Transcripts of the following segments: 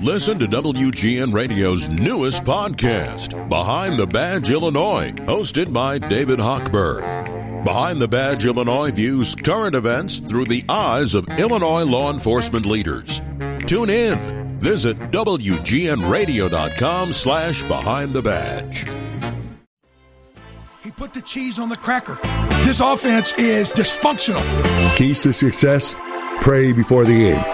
Listen to WGN Radio's newest podcast, Behind the Badge Illinois, hosted by David Hochberg. Behind the Badge Illinois views current events through the eyes of Illinois law enforcement leaders. Tune in. Visit WGNRadio.com slash Behind the Badge. He put the cheese on the cracker. This offense is dysfunctional. Keys to success pray before the game.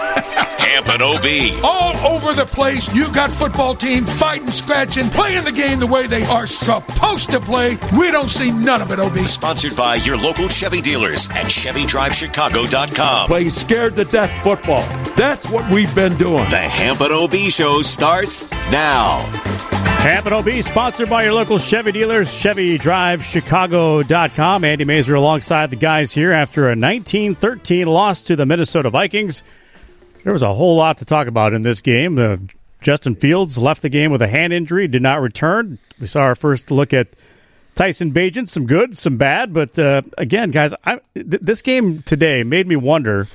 Hampton OB. All over the place, you got football teams fighting, scratching, playing the game the way they are supposed to play. We don't see none of it, OB. Sponsored by your local Chevy dealers and ChevyDriveChicago.com. Playing scared to death football. That's what we've been doing. The Hampton OB show starts now. Hampton OB, sponsored by your local Chevy dealers, ChevyDriveChicago.com. Andy Masur alongside the guys here after a 19-13 loss to the Minnesota Vikings. There was a whole lot to talk about in this game. Uh, Justin Fields left the game with a hand injury, did not return. We saw our first look at Tyson Bagent, some good, some bad. But uh, again, guys, I, th- this game today made me wonder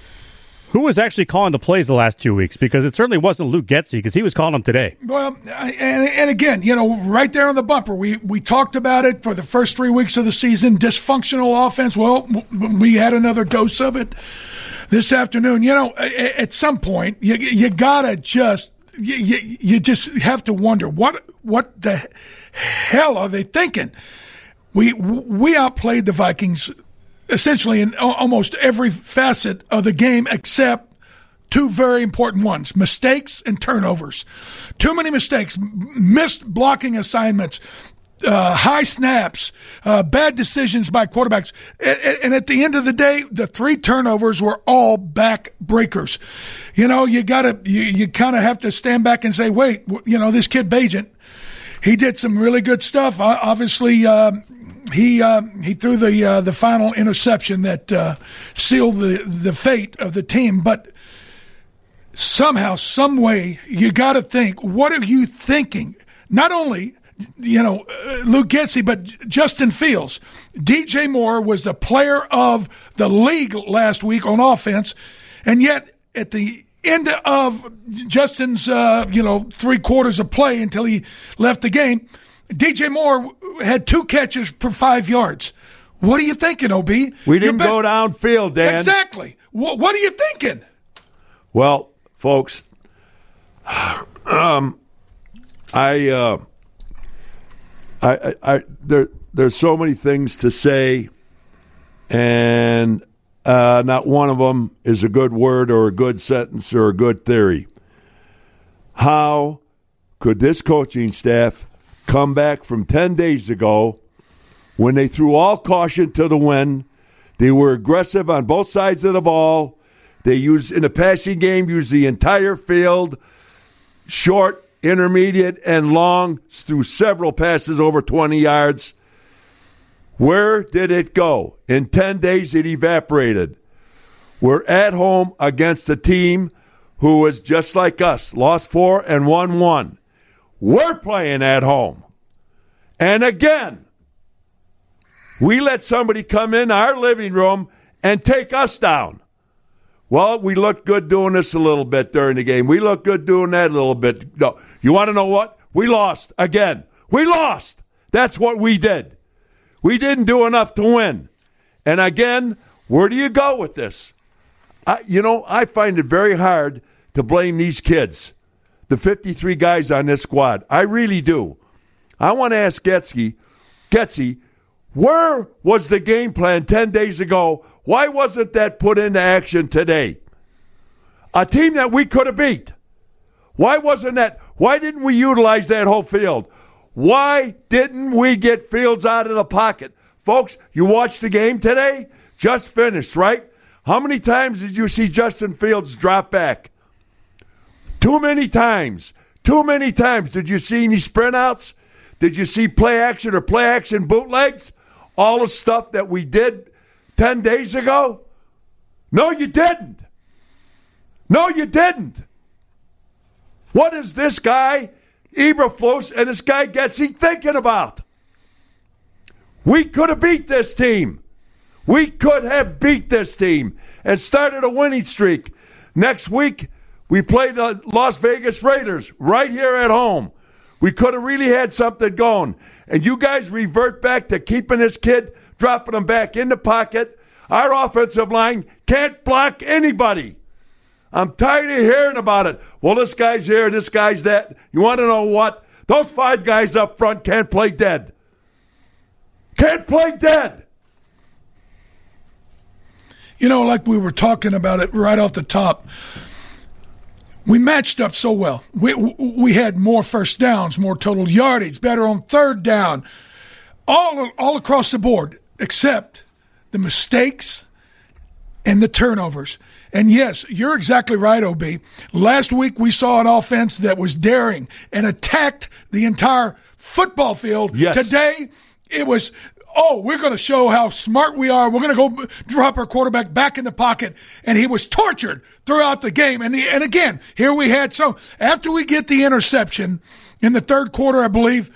who was actually calling the plays the last two weeks because it certainly wasn't Luke Getsy because he was calling them today. Well, and, and again, you know, right there on the bumper, we, we talked about it for the first three weeks of the season. Dysfunctional offense. Well, we had another dose of it this afternoon. You know, at some point, you, you gotta just, you, you, you just have to wonder what, what the hell are they thinking? We, we outplayed the Vikings essentially in almost every facet of the game except two very important ones mistakes and turnovers. Too many mistakes, missed blocking assignments, uh, high snaps, uh, bad decisions by quarterbacks. And, and, at the end of the day, the three turnovers were all back breakers. You know, you gotta, you, you kind of have to stand back and say, wait, you know, this kid Bagent, he did some really good stuff. Obviously, uh, he uh, he threw the uh, the final interception that uh, sealed the the fate of the team. But somehow, some way, you got to think: what are you thinking? Not only you know Luke Getsy, but Justin Fields. DJ Moore was the player of the league last week on offense, and yet at the end of Justin's uh, you know three quarters of play until he left the game DJ Moore had two catches for five yards. What are you thinking, OB? We didn't best- go downfield, Dan. Exactly. What, what are you thinking? Well, folks, um, I, uh, I, I, I, there, there's so many things to say, and uh, not one of them is a good word or a good sentence or a good theory. How could this coaching staff come back from 10 days ago when they threw all caution to the wind. They were aggressive on both sides of the ball. They used, in the passing game, used the entire field, short, intermediate, and long, through several passes over 20 yards. Where did it go? In 10 days, it evaporated. We're at home against a team who was just like us, lost four and won one. We're playing at home. And again, we let somebody come in our living room and take us down. Well, we looked good doing this a little bit during the game. We looked good doing that a little bit. No, you want to know what? We lost again. We lost. That's what we did. We didn't do enough to win. And again, where do you go with this? I, you know, I find it very hard to blame these kids the 53 guys on this squad. I really do. I want to ask Getsy, Getsy, where was the game plan 10 days ago? Why wasn't that put into action today? A team that we could have beat. Why wasn't that? Why didn't we utilize that whole field? Why didn't we get Fields out of the pocket? Folks, you watched the game today? Just finished, right? How many times did you see Justin Fields drop back? Too many times. Too many times. Did you see any sprint outs? Did you see play action or play action bootlegs? All the stuff that we did 10 days ago? No, you didn't. No, you didn't. What is this guy, Eberflus, and this guy Getsy thinking about? We could have beat this team. We could have beat this team and started a winning streak. Next week, We play the Las Vegas Raiders right here at home. We could have really had something going. And you guys revert back to keeping this kid, dropping him back in the pocket. Our offensive line can't block anybody. I'm tired of hearing about it. Well, this guy's here, this guy's that. You want to know what? Those five guys up front can't play dead. Can't play dead. You know, like we were talking about it right off the top, we matched up so well. We we had more first downs, more total yardage, better on third down, all all across the board, except the mistakes and the turnovers. And yes, you're exactly right, OB. Last week we saw an offense that was daring and attacked the entire football field. Yes. Today it was oh, we're going to show how smart we are. We're going to go drop our quarterback back in the pocket. And he was tortured throughout the game. And, the, and again, here we had so after we get the interception in the third quarter, I believe.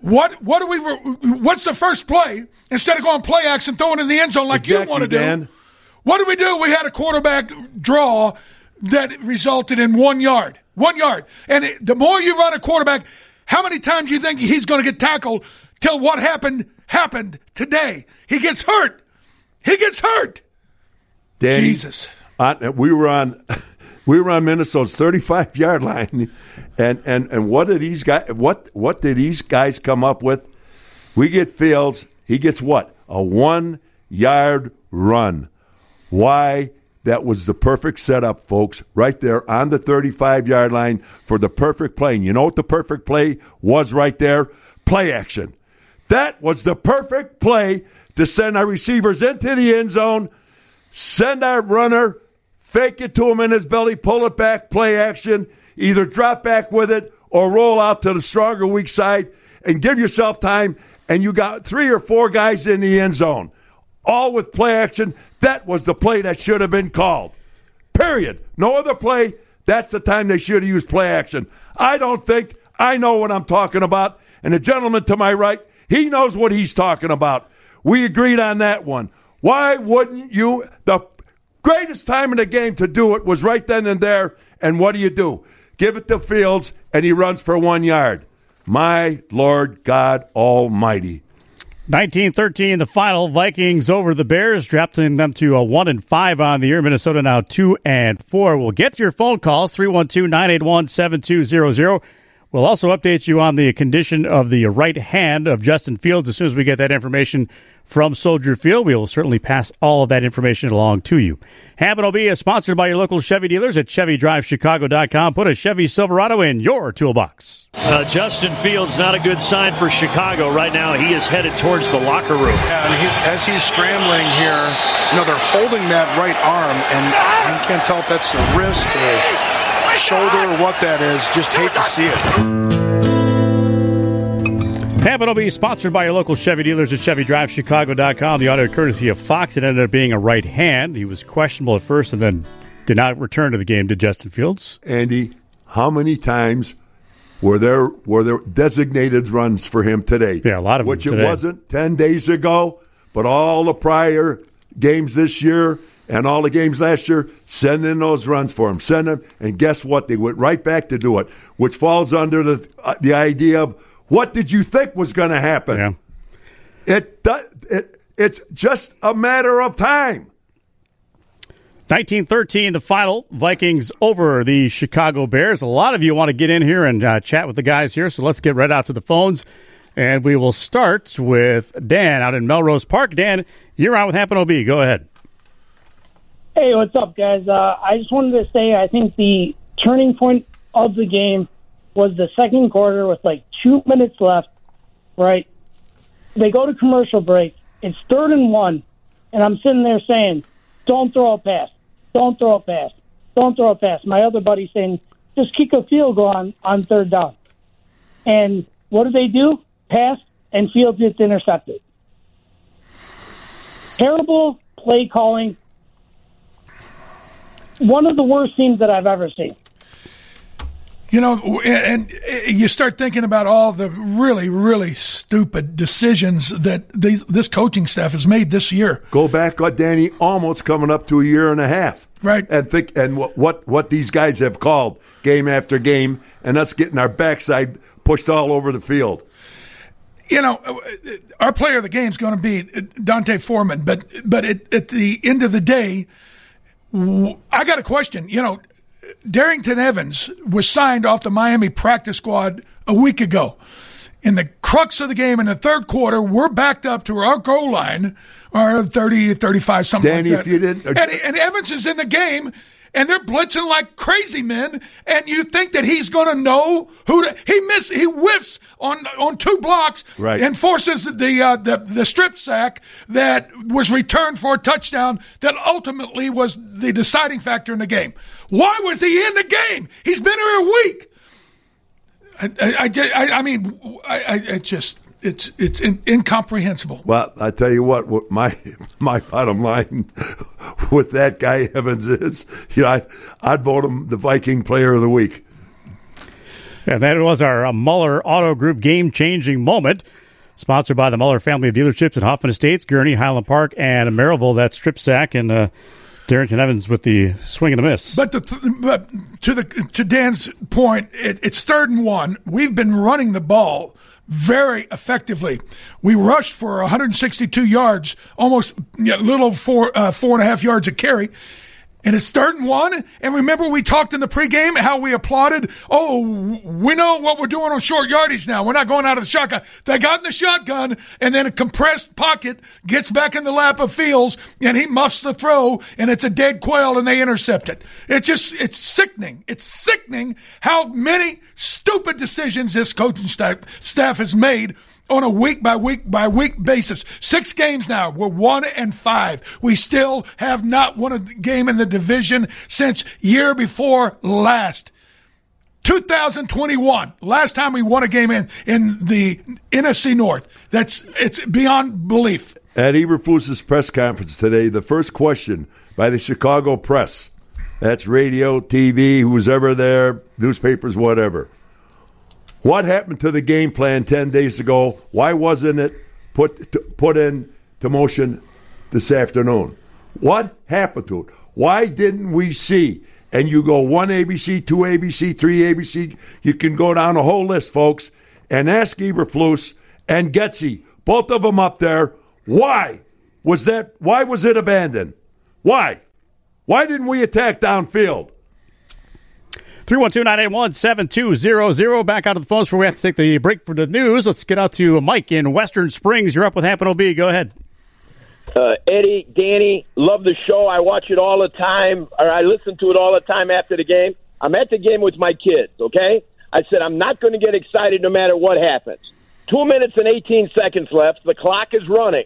What what do we? What's the first play? Instead of going play action, throwing in the end zone like Exactly, you want to do. What did we do? We had a quarterback draw that resulted in one yard. One yard. And it, the more you run a quarterback, how many times do you think he's going to get tackled till what happened happened today? He gets hurt. He gets hurt. Danny, Jesus. on- we were on we were on Minnesota's 35 yard line, and and and what did these guys what what did these guys come up with? We get Fields. He gets what a one yard run. Why? That was the perfect setup, folks, right there on the 35 yard line for the perfect play. And you know what the perfect play was right there? Play action. That was the perfect play to send our receivers into the end zone, send our runner, fake it to him in his belly, pull it back, play action, either drop back with it or roll out to the stronger weak side and give yourself time. And you got three or four guys in the end zone, all with play action. That was the play that should have been called. Period. No other play. That's the time they should have used play action. I don't think I know what I'm talking about. And the gentleman to my right, he knows what he's talking about. We agreed on that one. Why wouldn't you? The greatest time in the game to do it was right then and there. And what do you do? Give it to Fields, and he runs for one yard. My Lord God Almighty. 1913, the final Vikings over the Bears, dropping them to a one and five on the year. Minnesota now two and four. We'll get your phone calls 312 981 7200. We'll also update you on the condition of the right hand of Justin Fields as soon as we get that information from Soldier Field. We will certainly pass all of that information along to you. Happen will be is sponsored by your local Chevy dealers at ChevyDriveChicago.com. Put a Chevy Silverado in your toolbox. Uh, Justin Fields, not a good sign for Chicago right now. He is headed towards the locker room. Yeah, and he, as he's scrambling here, you know, they're holding that right arm, and you can't tell if that's the wrist or shoulder or what that is. Just hate to see it. Happen will be sponsored by your local Chevy dealers at ChevyDriveChicago.com. The audio courtesy of Fox. It ended up being a right hand. He was questionable at first and then did not return to the game, did Justin Fields? Andy, how many times were there were there designated runs for him today? Yeah, a lot of them which it today. wasn't ten days ago, but all the prior games this year and all the games last year, send in those runs for him. Send them, and guess what? They went right back to do it, which falls under the uh, the idea of what did you think was going to happen? Yeah. It, do- it it's just a matter of time. 1913, the final Vikings over the Chicago Bears. A lot of you want to get in here and uh, chat with the guys here, so let's get right out to the phones. And we will start with Dan out in Melrose Park. Dan, you're on with Happen OB. Go ahead. Hey, what's up, guys? Uh, I just wanted to say I think the turning point of the game was the second quarter with like two minutes left, right? They go to commercial break. It's third and one, and I'm sitting there saying, don't throw a pass. Don't throw a pass. Don't throw a pass. My other buddy saying, just kick a field goal on, on third down. And what do they do? Pass, and Fields gets intercepted. Terrible play calling one of the worst teams that I've ever seen. You know, and and eh, you start thinking about all the really, really stupid decisions that these, this coaching staff has made this year. Go back, uh, Danny, almost coming up to a year and a half. Right. And think and what, what what these guys have called game after game, and us getting our backside pushed all over the field. You know, uh, uh, our player of the game is going to be uh, D'Onta Foreman, but but at, at the end of the day, I got a question. You know, Darrynton Evans was signed off the Miami practice squad a week ago. In the crux of the game in the third quarter, we're backed up to our goal line, or 30, 35, something Danny, like that. if you didn't, and, and Evans is in the game, and they're blitzing like crazy men, and you think that he's going to know who to, he miss he whiffs on on two blocks Right. and forces the, uh, the the strip sack that was returned for a touchdown that ultimately was the deciding factor in the game. Why was he in the game? He's been here a week. I I, I, I, mean I, I it just it's it's in, incomprehensible. Well, I tell you what, what my my bottom line with that guy Evans is, you know, I, I'd vote him the Viking Player of the Week. And that was our uh, Muller Auto Group game changing moment. Sponsored by the Muller family of dealerships at Hoffman Estates, Gurnee, Highland Park, and Merrillville. That's strip sack and uh, Darrynton Evans with the swing and a miss. But, the, but to the to Dan's point, it, it's third and one. We've been running the ball very effectively. We rushed for 162 yards, almost a little four uh, four and a half yards a carry. And it's third and one. And remember, we talked in the pregame how we applauded. Oh, we know what we're doing on short yardage now. We're not going out of the shotgun. They got in the shotgun, and then a compressed pocket gets back in the lap of Fields, and he muffs the throw, and it's a dead quail, and they intercept it. It's just, it's sickening. It's sickening how many stupid decisions this coaching staff, staff has made on a week by week by week basis. Six games now. We're one and five. We still have not won a game in the division since year before last. 2021, last time we won a game in, in the NFC North. That's, it's beyond belief. At Eberflus's press conference today, the first question by the Chicago press, that's radio, TV, who's ever there, newspapers, whatever. What happened to the game plan 10 days ago? Why wasn't it put to, put in to motion this afternoon? What happened to it? Why didn't we see? And you go one ABC, two ABC, three ABC. You can go down a whole list, folks, and ask Eberflus and Getsy, both of them up there. Why was that? Why was it abandoned? Why? Why didn't we attack downfield? 312-981-7200. Back out of the phones before we have to take the break for the news. Let's get out to Mike in Western Springs. You're up with Happen OB. Go ahead. Uh, Eddie, Danny, love the show. I watch it all the time, or I listen to it all the time after the game. I'm at the game with my kids, okay? I said, I'm not going to get excited no matter what happens. Two minutes and 18 seconds left. The clock is running.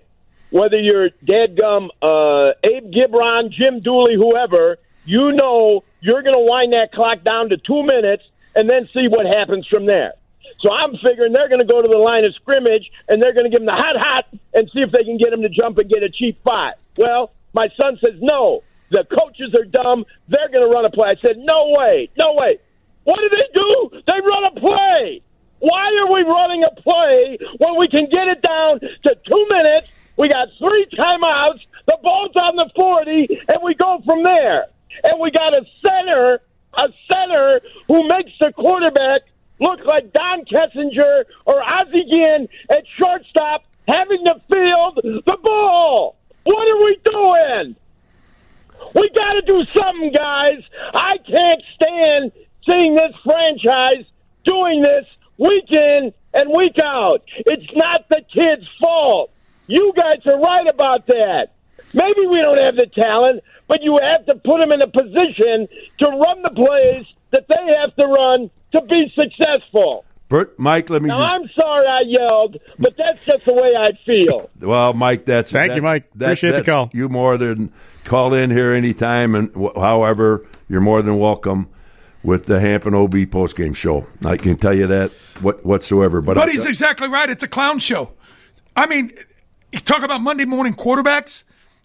Whether you're dadgum, uh, Abe Gibron, Jim Dooley, whoever, you know you're going to wind that clock down to two minutes and then see what happens from there. So I'm figuring they're going to go to the line of scrimmage and they're going to give him the hot hot and see if they can get him to jump and get a cheap five. Well, my son says no. The coaches are dumb. They're going to run a play. I said no way, no way. What do they do? They run a play. Why are we running a play when we can get it down to two minutes? We got three timeouts. The ball's on the 40, and we go from there. And we got a center, a center who makes the quarterback look like Don Kessinger or Ozzie Guillen at shortstop having to field the ball. What are we doing? We got to do something, guys. I can't stand seeing this franchise doing this week in and week out. It's not the kids' fault. You guys are right about that. Maybe we don't have the talent, but you have to put them in a position to run the plays that they have to run to be successful. Bert, Mike, let me Now, just. I'm sorry I yelled, but that's just the way I feel. Well, Mike, that's Thank that- you, Mike. that- Appreciate the call. You more than call in here anytime, and wh- however, you're more than welcome with the Hampton OB postgame show. I can tell you that what, whatsoever. But, But I- he's exactly right. It's a clown show. I mean, you talk about Monday morning quarterbacks.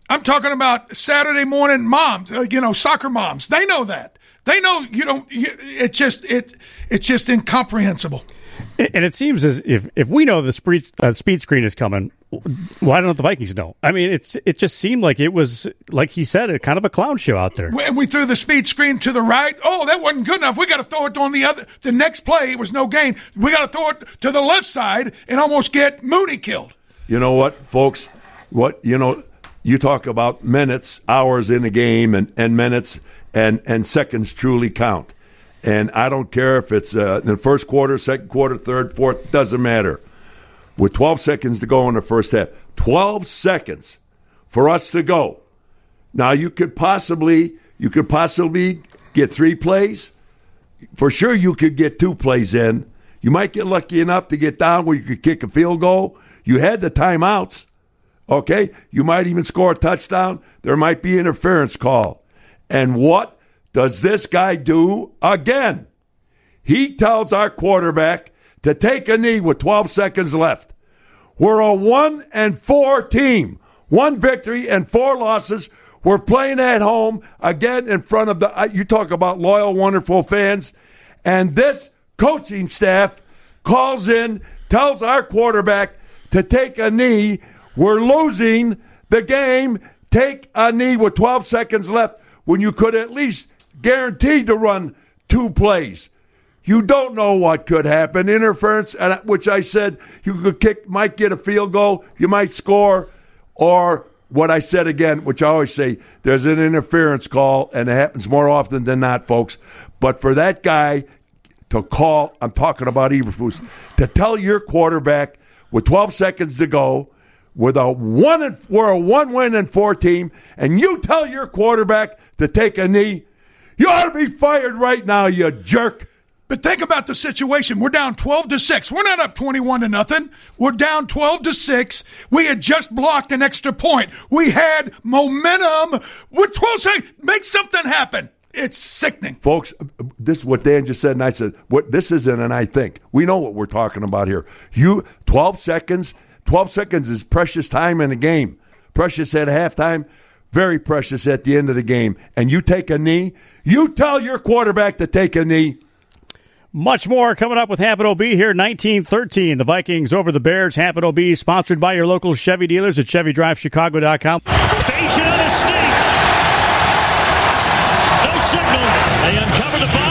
I'm talking about Saturday morning moms. Uh, you know, soccer moms. They know that. They know you don't. You, it just it it's just incomprehensible. And it seems as if if we know the speed, uh, speed screen is coming, why don't the Vikings know? I mean, it's it just seemed like it was like he said, a kind of a clown show out there. And we threw the speed screen to the right. Oh, that wasn't good enough. We got to throw it on the other. The next play, it was no gain. We got to throw it to the left side and almost get Mooney killed. You know what, folks? What you know, you talk about minutes, hours in a game, and, and minutes and and seconds truly count. And I don't care if it's uh, in the first quarter, second quarter, third, fourth, doesn't matter. With 12 seconds to go in the first half, 12 seconds for us to go. Now you could possibly you could possibly get three plays. For sure, you could get two plays in. You might get lucky enough to get down where you could kick a field goal. You had the timeouts. Okay, you might even score a touchdown. There might be interference call. And what does this guy do again? He tells our quarterback to take a knee with 12 seconds left. We're a one and four team, one victory and four losses. We're playing at home again in front of the, you talk about loyal, wonderful fans. And this coaching staff calls in, tells our quarterback to take a knee. We're losing the game. Take a knee with 12 seconds left when you could at least guaranteed to run two plays. You don't know what could happen. Interference, which I said you could kick, might get a field goal, you might score, or what I said again, which I always say, there's an interference call, and it happens more often than not, folks. But for that guy to call, I'm talking about Eberflus, to tell your quarterback with 12 seconds to go, with a one and, we're a one win and four team, and you tell your quarterback to take a knee, you ought to be fired right now, you jerk. But think about the situation. We're down 12 to 6. We're not up 21 to nothing. We're down 12 to 6. We had just blocked an extra point. We had momentum. With 12 seconds, make something happen. It's sickening. Folks, this is what Dan just said, and I said, what this isn't, and I think. We know what we're talking about here. You 12 seconds, 12 seconds is precious time in a game. Precious at halftime, very precious at the end of the game. And you take a knee, you tell your quarterback to take a knee. Much more coming up with Hampton OB here, 1913. The Vikings over the Bears. Hampton OB sponsored by your local Chevy dealers at ChevyDriveChicago.com. Danger on the snake. No signal. They uncover the bodies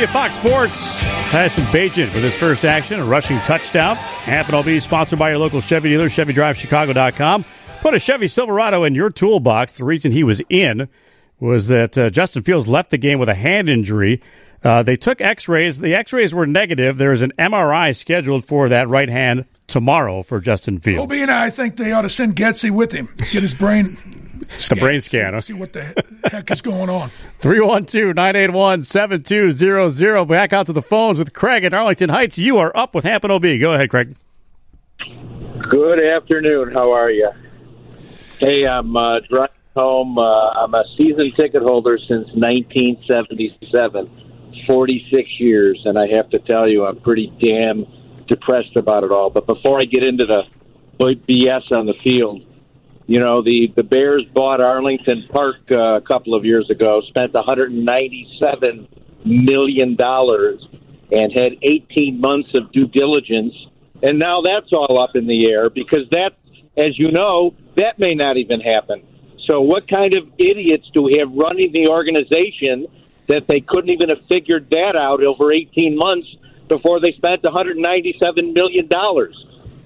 Courtesy of Fox Sports, Tyson Bagent with his first action, a rushing touchdown. Hampton be sponsored by your local Chevy dealer, ChevyDriveChicago.com. Put a Chevy Silverado in your toolbox. The reason he was in was that uh, Justin Fields left the game with a hand injury. Uh, they took X-rays. The X-rays were negative. There is an MRI scheduled for that right hand tomorrow for Justin Fields. Obie and I think they ought to send Getsy with him, get his brain. The brain scanner. See what the heck is going on. 312 981 7200. Back out to the phones with Craig at Arlington Heights. You are up with Hampton OB. Go ahead, Craig. Good afternoon. How are you? Hey, I'm uh, driving home. Uh, I'm a season ticket holder since 1977, 46 years, and I have to tell you, I'm pretty damn depressed about it all. But before I get into the BS on the field, you know, the, the Bears bought Arlington Park uh, a couple of years ago, spent $197 million, and had 18 months of due diligence. And now that's all up in the air because that, as you know, that may not even happen. So, what kind of idiots do we have running the organization that they couldn't even have figured that out over 18 months before they spent $197 million?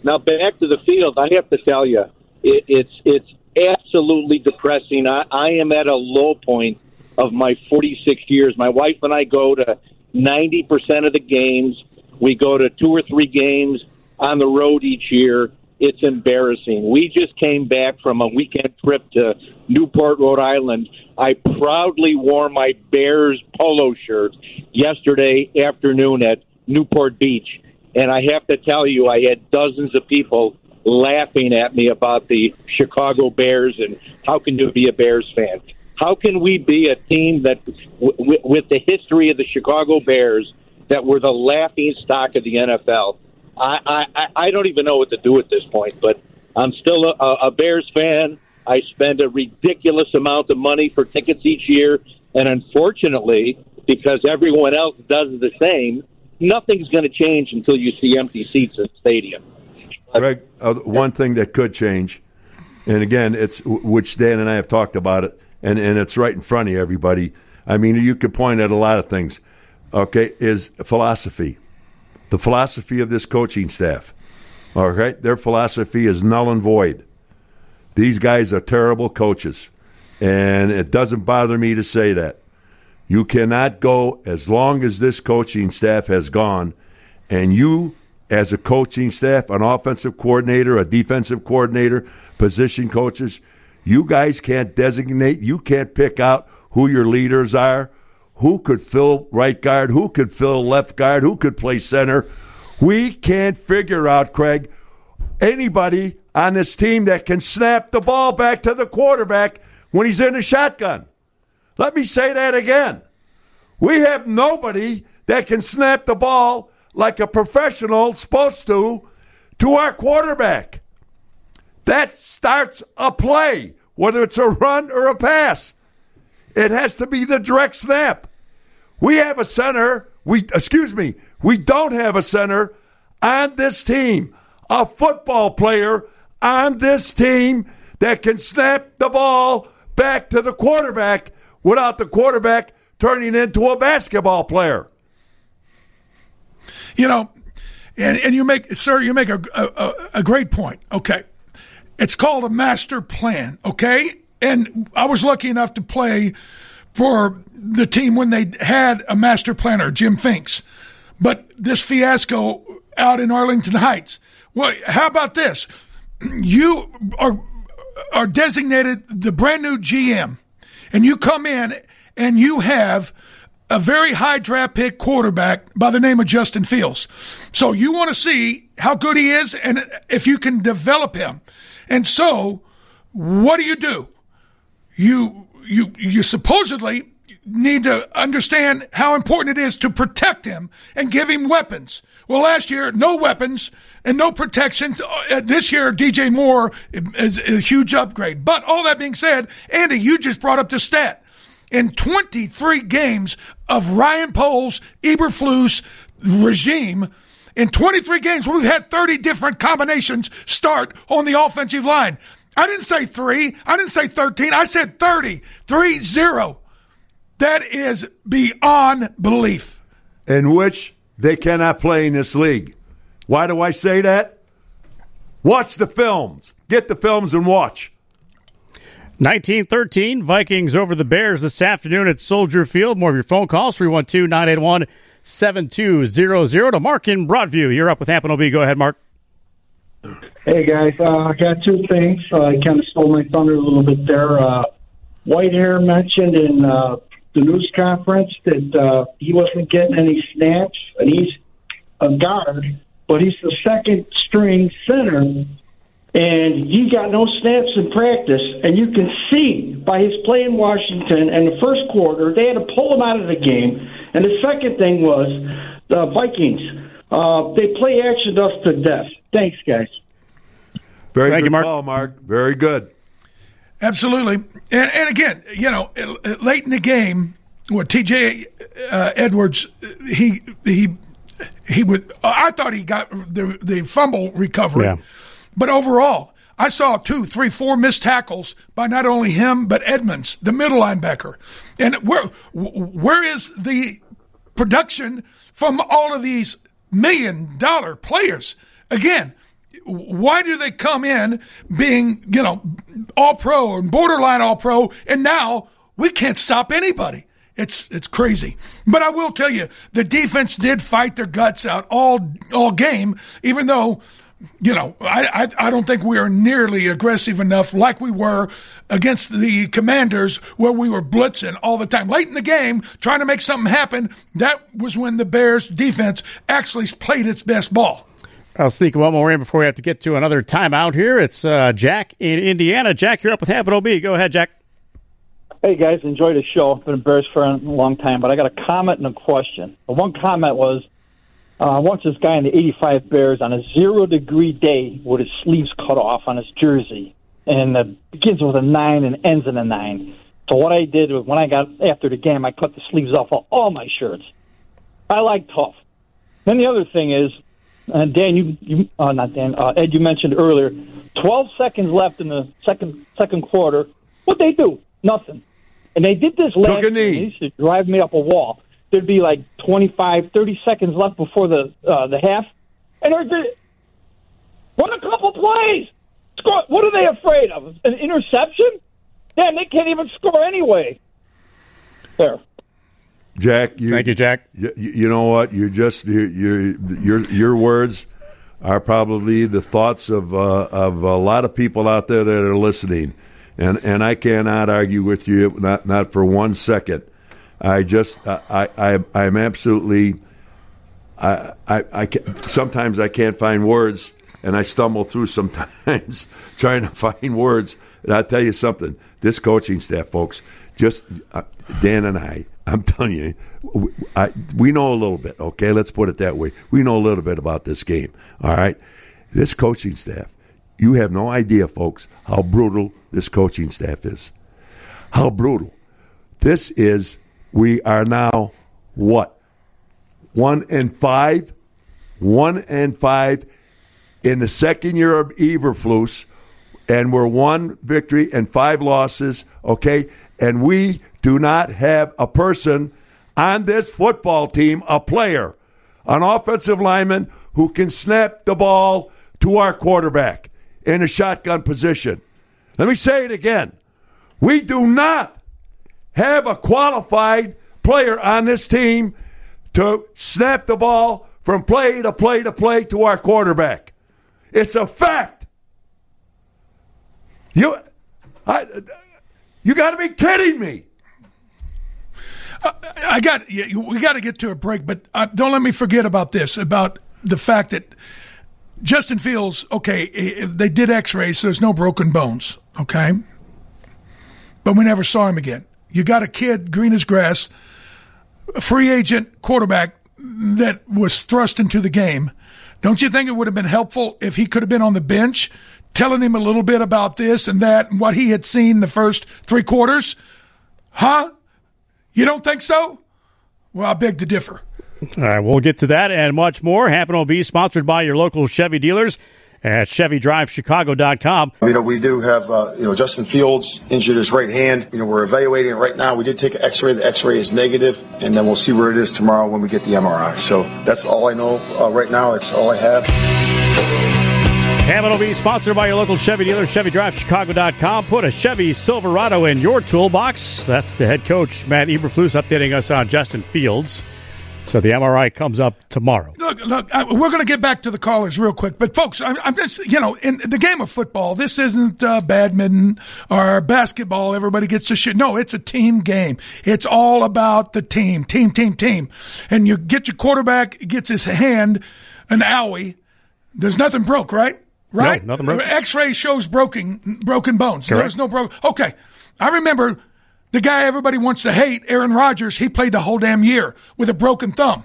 Now, back to the field, I have to tell you, it, it's it's absolutely depressing. I, I am at a low point of my 46 years. My wife and I go to 90% of the games. We go to two or three games on the road each year. It's embarrassing. We just came back from a weekend trip to Newport, Rhode Island. I proudly wore my Bears polo shirt yesterday afternoon at Newport Beach. And I have to tell you, I had dozens of people laughing at me about the Chicago Bears and how can you be a Bears fan? How can we be a team that, w- with the history of the Chicago Bears, that were the laughing stock of the NFL? I, I, I don't even know what to do at this point. But I'm still a, a Bears fan. I spend a ridiculous amount of money for tickets each year, and unfortunately, because everyone else does the same, nothing's going to change until you see empty seats in the stadium. Greg, uh, one thing that could change, and again, it's which Dan and I have talked about it, and, and it's right in front of everybody. I mean, you could point at a lot of things. Okay, is philosophy, the philosophy of this coaching staff. All right, their philosophy is null and void. These guys are terrible coaches, and it doesn't bother me to say that. You cannot go as long as this coaching staff has gone, and you, as a coaching staff, an offensive coordinator, a defensive coordinator, position coaches, you guys can't designate, you can't pick out who your leaders are, who could fill right guard, who could fill left guard, who could play center. We can't figure out, Craig, anybody on this team that can snap the ball back to the quarterback when he's in a shotgun. Let me say that again. We have nobody that can snap the ball like a professional supposed to to our quarterback. That starts a play, whether it's a run or a pass. It has to be the direct snap. We have a center. We excuse me. We don't have a center on this team. A football player on this team that can snap the ball back to the quarterback without the quarterback turning into a basketball player. You know, and, and you make, sir, you make a, a, a great point. Okay. It's called a master plan. Okay. And I was lucky enough to play for the team when they had a master planner, Jim Finks. But this fiasco out in Arlington Heights. Well, how about this? You are are designated the brand new GM, and you come in and you have a very high draft pick quarterback by the name of Justin Fields. So you want to see how good he is and if you can develop him. And so what do you do? You, you, you supposedly need to understand how important it is to protect him and give him weapons. Well, last year, no weapons and no protection. Uh, this year, DJ Moore is a huge upgrade. But all that being said, Andy, you just brought up the stat. In 23 games of Ryan Poles, Eberflus regime, in 23 games, we've had 30 different combinations start on the offensive line. I didn't say three. I didn't say 13. I said 30. Three zero. That is beyond belief. In which they cannot play in this league. Why do I say that? Watch the films. Get the films and watch. 1913, Vikings over the Bears this afternoon at Soldier Field. More of your phone calls, 312 981 7200 to Mark in Broadview. You're up with Hampton OB. Go ahead, Mark. Hey, guys. Uh, I got two things. Uh, I kind of stole my thunder a little bit there. Uh, Whitehair mentioned in uh, the news conference that uh, he wasn't getting any snaps, and he's a guard, but he's the second string center, and he got no snaps in practice. And you can see by his play in Washington and the first quarter, they had to pull him out of the game. And the second thing was the Vikings. Uh, they play action us to death. Thanks, guys. Very Thank good you, Mark. call, Mark. Very good. Absolutely. And, and again, you know, late in the game, what TJ uh, Edwards, he he he would. I thought he got the the fumble recovery, Yeah. But overall, I saw two, three, four missed tackles by not only him but Edmunds, the middle linebacker. And where where is the production from all of these million dollar players? Again, why do they come in being, you know, all pro and borderline all pro, and now we can't stop anybody? It's it's crazy. But I will tell you, the defense did fight their guts out all all game, even though, you know, I I, I don't think we are nearly aggressive enough like we were against the Commanders, where we were blitzing all the time. Late in the game, trying to make something happen. That was when the Bears defense actually played its best ball. I'll sneak one more in before we have to get to another timeout here. It's uh, Jack in Indiana. Jack, you're up with Hampton OB. Go ahead, Jack. Hey guys, enjoy the show. I've Been a Bears fan a long time, but I got a comment and a question. The one comment was Uh, I watched this guy in the 85 Bears on a zero degree day with his sleeves cut off on his jersey. And it begins with a nine and ends in a nine. So what I did was when I got after the game, I cut the sleeves off of all my shirts. I like tough. Then the other thing is, uh, Dan, you, you uh, not Dan, uh, Ed, you mentioned earlier, 12 seconds left in the second second quarter. What they do? Nothing. And they did this last. Took a knee. Used to drive me up a wall. There'd be like 25, 30 seconds left before the uh, the half, and they're just, run a couple plays. Score. What are they afraid of? An interception? Damn, they can't even score anyway. There. Jack, you, Thank you, Jack. You, you know what? You're just you your your your words are probably the thoughts of uh, of a lot of people out there that are listening, and and I cannot argue with you not not for one second. I just I I I'm absolutely I I, I can, sometimes I can't find words and I stumble through sometimes trying to find words. And I'll tell you something: this coaching staff, folks, just uh, Dan and I. I'm telling you, w- I, we know a little bit. Okay, let's put it that way. We know a little bit about this game. All right, this coaching staff. You have no idea, folks, how brutal this coaching staff is. How brutal. This is. We are now what one and five, one and five in the second year of Eberflus, and we're one victory and five losses. Okay, and we do not have a person on this football team, a player, an offensive lineman who can snap the ball to our quarterback in a shotgun position. Let me say it again. We do not have a qualified player on this team to snap the ball from play to play to play to our quarterback. It's a fact. You, I, you got to be kidding me. I got we got to get to a break, but uh, don't let me forget about this about the fact that Justin Fields. Okay, they did X-rays, so there's no broken bones. Okay, but we never saw him again. You got a kid, green as grass, a free agent quarterback that was thrust into the game. Don't you think it would have been helpful if he could have been on the bench, telling him a little bit about this and that and what he had seen the first three quarters? Huh? You don't think so? Well, I beg to differ. All right, we'll get to that and much more. Happen will be sponsored by your local Chevy dealers at ChevyDriveChicago.com. You know, we do have, uh, you know, Justin Fields injured his right hand. You know, we're evaluating it right now. We did take an x-ray. The x-ray is negative, and then we'll see where it is tomorrow when we get the MRI. So that's all I know uh, right now. That's all I have. Hammond will be sponsored by your local Chevy dealer, ChevyDriveChicago.com. Put a Chevy Silverado in your toolbox. That's the head coach, Matt Eberflus, updating us on Justin Fields. So the MRI comes up tomorrow. Look, look, I, we're going to get back to the callers real quick, but folks, I'm, I'm just, you know, in the game of football, this isn't uh, badminton or basketball. Everybody gets to shit. No, it's a team game. It's all about the team, team, team, team. And you get your quarterback gets his hand an owie. There's nothing broke, right? Right? No, nothing broke. X-ray shows broken broken bones. Correct. There's no broken. Okay, I remember the guy everybody wants to hate, Aaron Rodgers. He played the whole damn year with a broken thumb.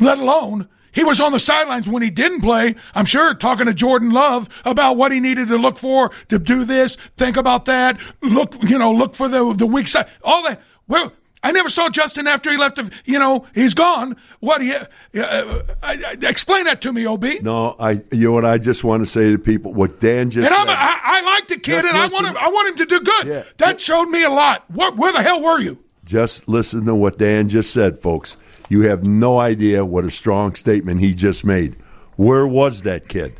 Let alone he was on the sidelines when he didn't play. I'm sure talking to Jordan Love about what he needed to look for to do this. Think about that. Look, you know, look for the the weak side. All that. Well, I never saw Justin after he left. The, you know, he's gone. What? He, uh, uh, I, I, explain that to me, Ob. No, I. You know what? I just want to say to people what Dan just And said. I, I like the kid, and I want him. I want him to do good. Yeah. That showed me a lot. What? Where the hell were you? Just listen to what Dan just said, folks. You have no idea what a strong statement he just made. Where was that kid?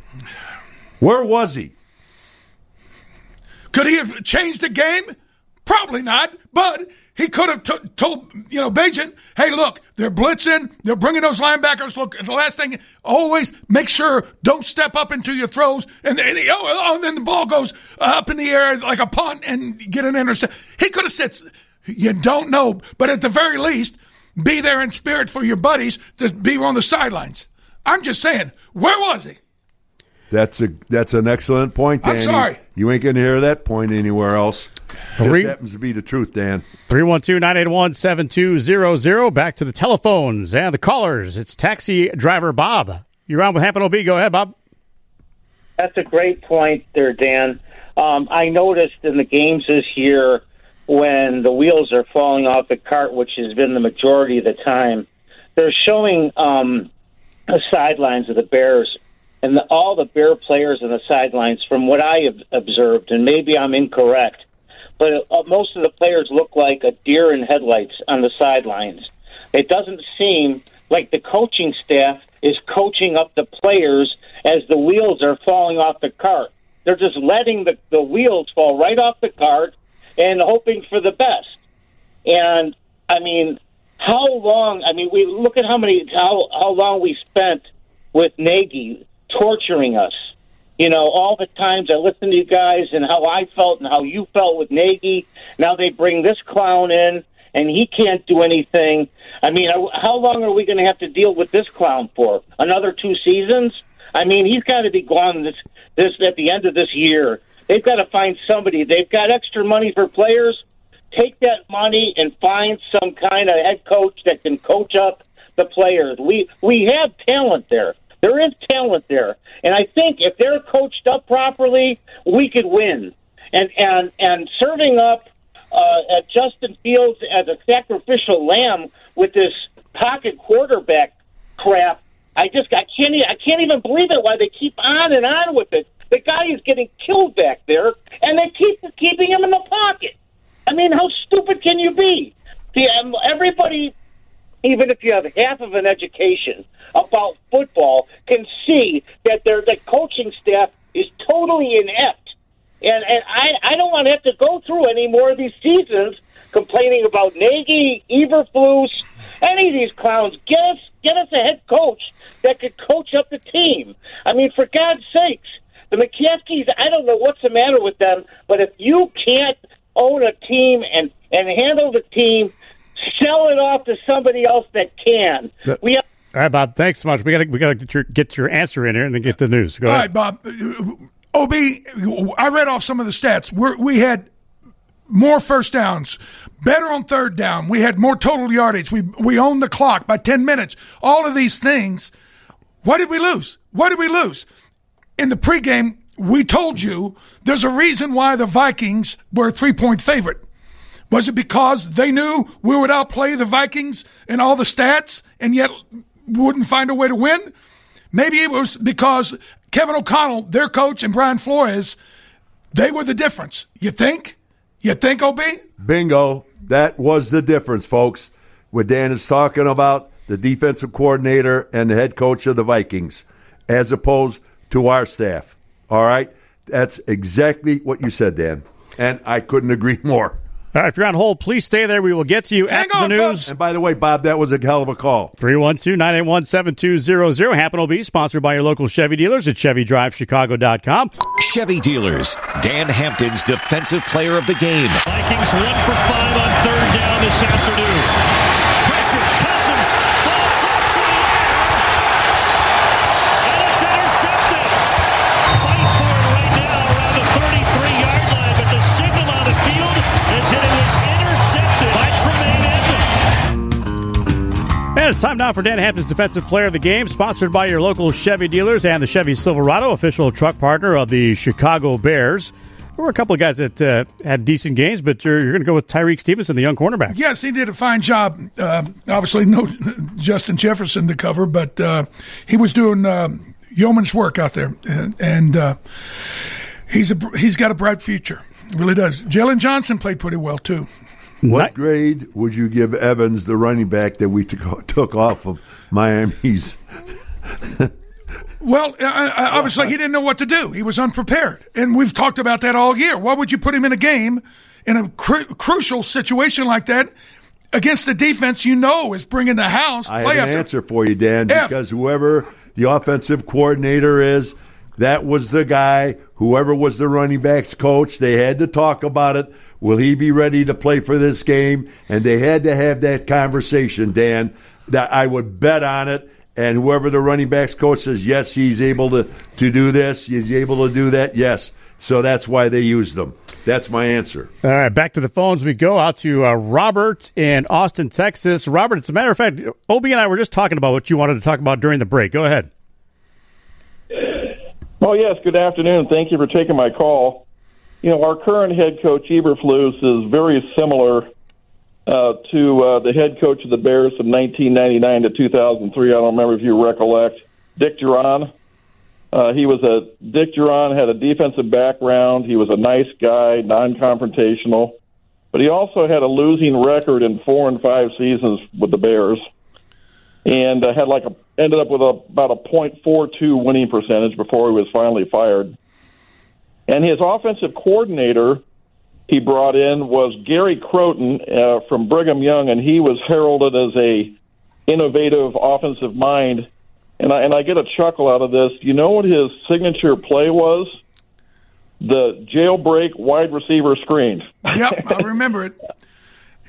Where was he? Could he have changed the game? Probably not. But he could have t- told you know Bagent, "Hey, look, they're blitzing. They're bringing those linebackers. Look, the last thing, always make sure don't step up into your throws, and, oh, oh, and then the ball goes up in the air like a punt and get an intercept." He could have said, "You don't know," but at the very least, be there in spirit for your buddies to be on the sidelines. I'm just saying, where was he? That's a that's an excellent point, I'm Danny. sorry. You ain't going to hear that point anywhere else. Three- Just happens to be the truth, Dan. 312 981 7200. Back to the telephones and the callers. It's taxi driver Bob. You're on with Hampton OB. Go ahead, Bob. That's a great point there, Dan. Um, I noticed in the games this year when the wheels are falling off the cart, which has been the majority of the time, they're showing um, the sidelines of the Bears and the, all the Bear players on the sidelines, from what I have observed, and maybe I'm incorrect, but uh, most of the players look like a deer in headlights on the sidelines. It doesn't seem like the coaching staff is coaching up the players as the wheels are falling off the cart. They're just letting the, the wheels fall right off the cart and hoping for the best. And I mean, how long? I mean, we look at how many how how long we spent with Nagy torturing us. You know, all the times I listened to you guys and how I felt and how you felt with Nagy. Now they bring this clown in and he can't do anything. I mean, how long are we going to have to deal with this clown for? Another two seasons? I mean, he's got to be gone this this at the end of this year. They've got to find somebody. They've got extra money for players. Take that money and find some kind of head coach that can coach up the players. We we have talent there. There is talent there, and I think if they're coached up properly, we could win. And and and serving up uh, at Justin Fields as a sacrificial lamb with this pocket quarterback crap. I just I can't I can't even believe it. Why they keep on and on with it? The guy is getting killed back there, and they keep keeping him in the pocket. I mean, how stupid can you be? The, um, everybody, even if you have half of an education about football, can see that their the coaching staff is totally inept. And and I I don't want to have to go through any more of these seasons complaining about Nagy, Eberflus, any of these clowns. Get us get us a head coach that could coach up the team. I mean, for God's sakes, the McCaskeys. I don't know what's the matter with them, but if you can't own a team and and handle the team, sell it off to somebody else that can. We have All right, Bob. Thanks so much. We got to we got to get your get your answer in here and then get the news. Go All ahead. right, Bob. Ob, I read off some of the stats. We're, we had more first downs, better on third down. We had more total yardage. We we owned the clock by ten minutes. All of these things. What did we lose? What did we lose? In the pregame, we told you there's a reason why the Vikings were a three point favorite. Was it because they knew we would outplay the Vikings in all the stats and yet wouldn't find a way to win? Maybe it was because Kevin O'Connell, their coach, and Brian Flores, they were the difference. You think? You think, OB? Bingo. That was the difference, folks. What Dan is talking about, the defensive coordinator and the head coach of the Vikings, as opposed to our staff. All right? That's exactly what you said, Dan. And I couldn't agree more. All right, if you're on hold, please stay there. We will get to you after the news. And by the way, Bob, that was a hell of a call. 312 981 7200. Happen will be sponsored by your local Chevy dealers at ChevyDriveChicago.com. Chevy dealers. Dan Hampton's defensive player of the game. Vikings one for five on third down this afternoon. And it's time now for Dan Hampton's Defensive Player of the Game, sponsored by your local Chevy dealers and the Chevy Silverado, official truck partner of the Chicago Bears. There were a couple of guys that uh, had decent games, but you're, you're going to go with Tyrique Stevenson, the young cornerback. Yes, he did a fine job. Uh, obviously, no Justin Jefferson to cover, but uh, he was doing uh, yeoman's work out there, and, and uh, he's a he's got a bright future. Really does. Jaylon Johnson played pretty well too. What grade would you give Evans, the running back that we took, took off of Miami's? Well, I, I, obviously he didn't know what to do. He was unprepared, and we've talked about that all year. Why would you put him in a game in a cru- crucial situation like that against the defense you know is bringing the house? I have an after answer for you, Dan, F. because whoever the offensive coordinator is, that was the guy. Whoever was the running backs coach, they had to talk about it. Will he be ready to play for this game? And they had to have that conversation, Dan. That I would bet on it. and whoever the running backs coach says, yes, he's able to, to do this, he's able to do that, yes. So that's why they used them. That's my answer. All right, back to the phones we go out to uh, Robert in Austin, Texas. Robert, as a matter of fact, Obi and I were just talking about what you wanted to talk about during the break. Go ahead. Oh, yes, good afternoon. Thank you for taking my call. You know, our current head coach, Eberflus, is very similar uh, to uh, the head coach of the Bears from 1999 to 2003. I don't remember if you recollect. Dick Jauron. Uh, he was a Dick Jauron had a defensive background. He was a nice guy, non-confrontational, but he also had a losing record in four and five seasons with the Bears, and uh, had like a ended up with a, about a .42 winning percentage before he was finally fired. And his offensive coordinator he brought in was Gary Crowton uh, from Brigham Young, and he was heralded as a innovative offensive mind and I and I get a chuckle out of this. You know what his signature play was? The jailbreak wide receiver screen. Yep, I remember it.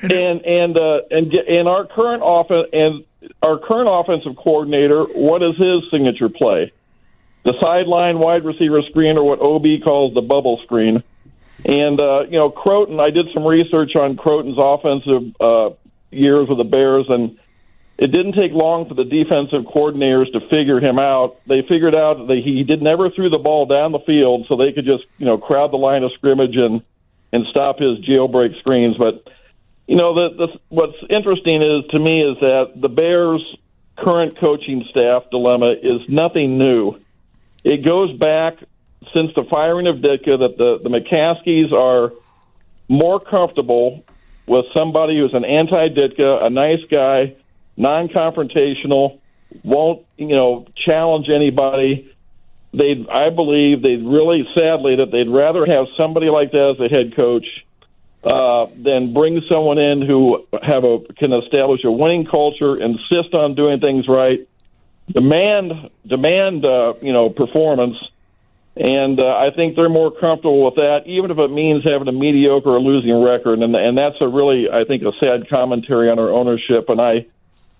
and and uh, and and our current offense and our current offensive coordinator, what is his signature play? The sideline wide receiver screen, or what OB calls the bubble screen. And uh, you know, Crowton. I did some research on Crowton's offensive uh, years with the Bears, and it didn't take long for the defensive coordinators to figure him out. They figured out that he did never threw the ball down the field, so they could just you know crowd the line of scrimmage and and stop his jailbreak screens. But you know, the, the what's interesting is to me is that the Bears' current coaching staff dilemma is nothing new. It goes back since the firing of Ditka that the the McCaskeys are more comfortable with somebody who's an anti-Ditka, a nice guy non-confrontational, won't you know challenge anybody. They, I believe, they really sadly that they'd rather have somebody like that as a head coach uh, than bring someone in who have a can establish a winning culture, insist on doing things right, demand demand uh, you know performance. And uh, I think they're more comfortable with that, even if it means having a mediocre or losing record. And and that's a really, I think, a sad commentary on our ownership. And I,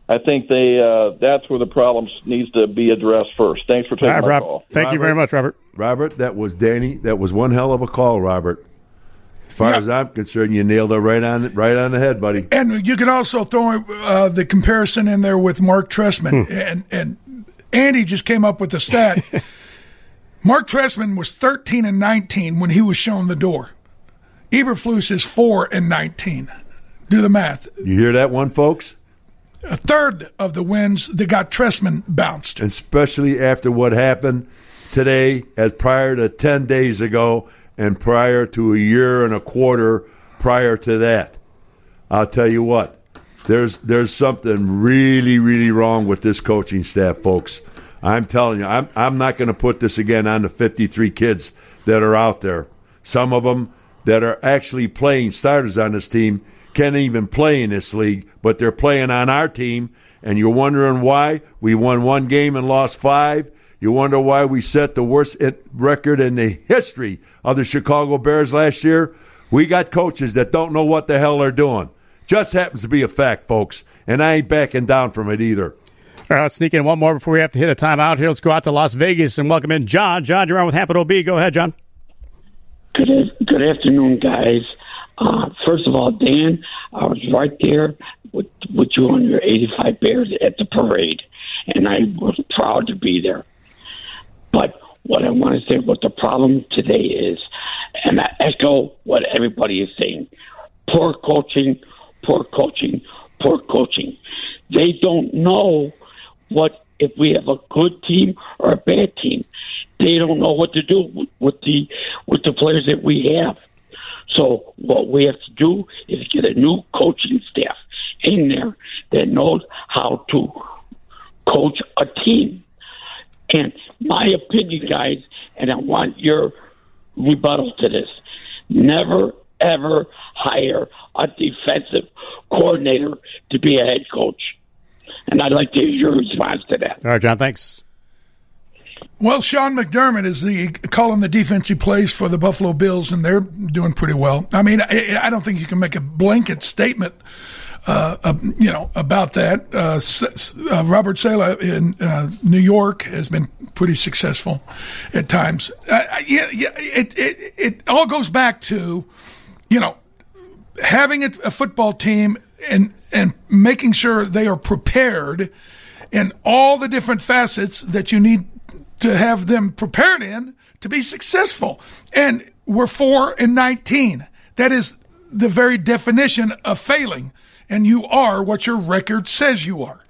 I think they uh, that's where the problem needs to be addressed first. Thanks for taking All right, my Rob. call. Thank you very much, Robert. Robert, that was Danny. That was one hell of a call, Robert. As far as I'm concerned, you nailed it right on right on the head, buddy. And you can also throw uh, the comparison in there with Mark Trestman. And, and Andy just came up with the stat. Mark Trestman was 13 and 19 when he was shown the door. Eberflus is 4 and 19. Do the math. You hear that one, folks? A third of the wins that got Trestman bounced. Especially after what happened today, as prior to 10 days ago, and prior to a year and a quarter prior to that. I'll tell you what, there's there's something really, really wrong with this coaching staff, folks. I'm telling you, I'm I'm not going to put this again on the 53 kids that are out there. Some of them that are actually playing starters on this team can't even play in this league, but they're playing on our team. And you're wondering why we won one game and lost five. You wonder why we set the worst record in the history of the Chicago Bears last year. We got coaches that don't know what the hell they're doing. Just happens to be a fact, folks. And I ain't backing down from it either. All right, let's sneak in one more before we have to hit a timeout here. Let's go out to Las Vegas and welcome in John. John, you're on with Hampton OB. Go ahead, John. Good, good afternoon, guys. Uh, first of all, Dan, I was right there with, with you on your 85 Bears at the parade, and I was proud to be there. But what I want to say, what the problem today is, and I echo what everybody is saying poor coaching, poor coaching, poor coaching. They don't know what if we have a good team or a bad team. They don't know what to do with the with the players that we have. So what we have to do is get a new coaching staff in there that knows how to coach a team. And my opinion, guys, and I want your rebuttal to this: never ever hire a defensive coordinator to be a head coach. And I'd like to hear your response to that. All right, John, thanks. Well, Sean McDermott is the calling the defensive plays for the Buffalo Bills, and they're doing pretty well. I mean, I, I don't think you can make a blanket statement uh, you know, about that. Uh, uh, Robert Saleh in uh, New York has been pretty successful at times. Yeah, yeah, it, it it all goes back to, you know, having a, a football team and and making sure they are prepared in all the different facets that you need to have them prepared in to be successful. And we're four and nineteen. That is the very definition of failing. And you are what your record says you are.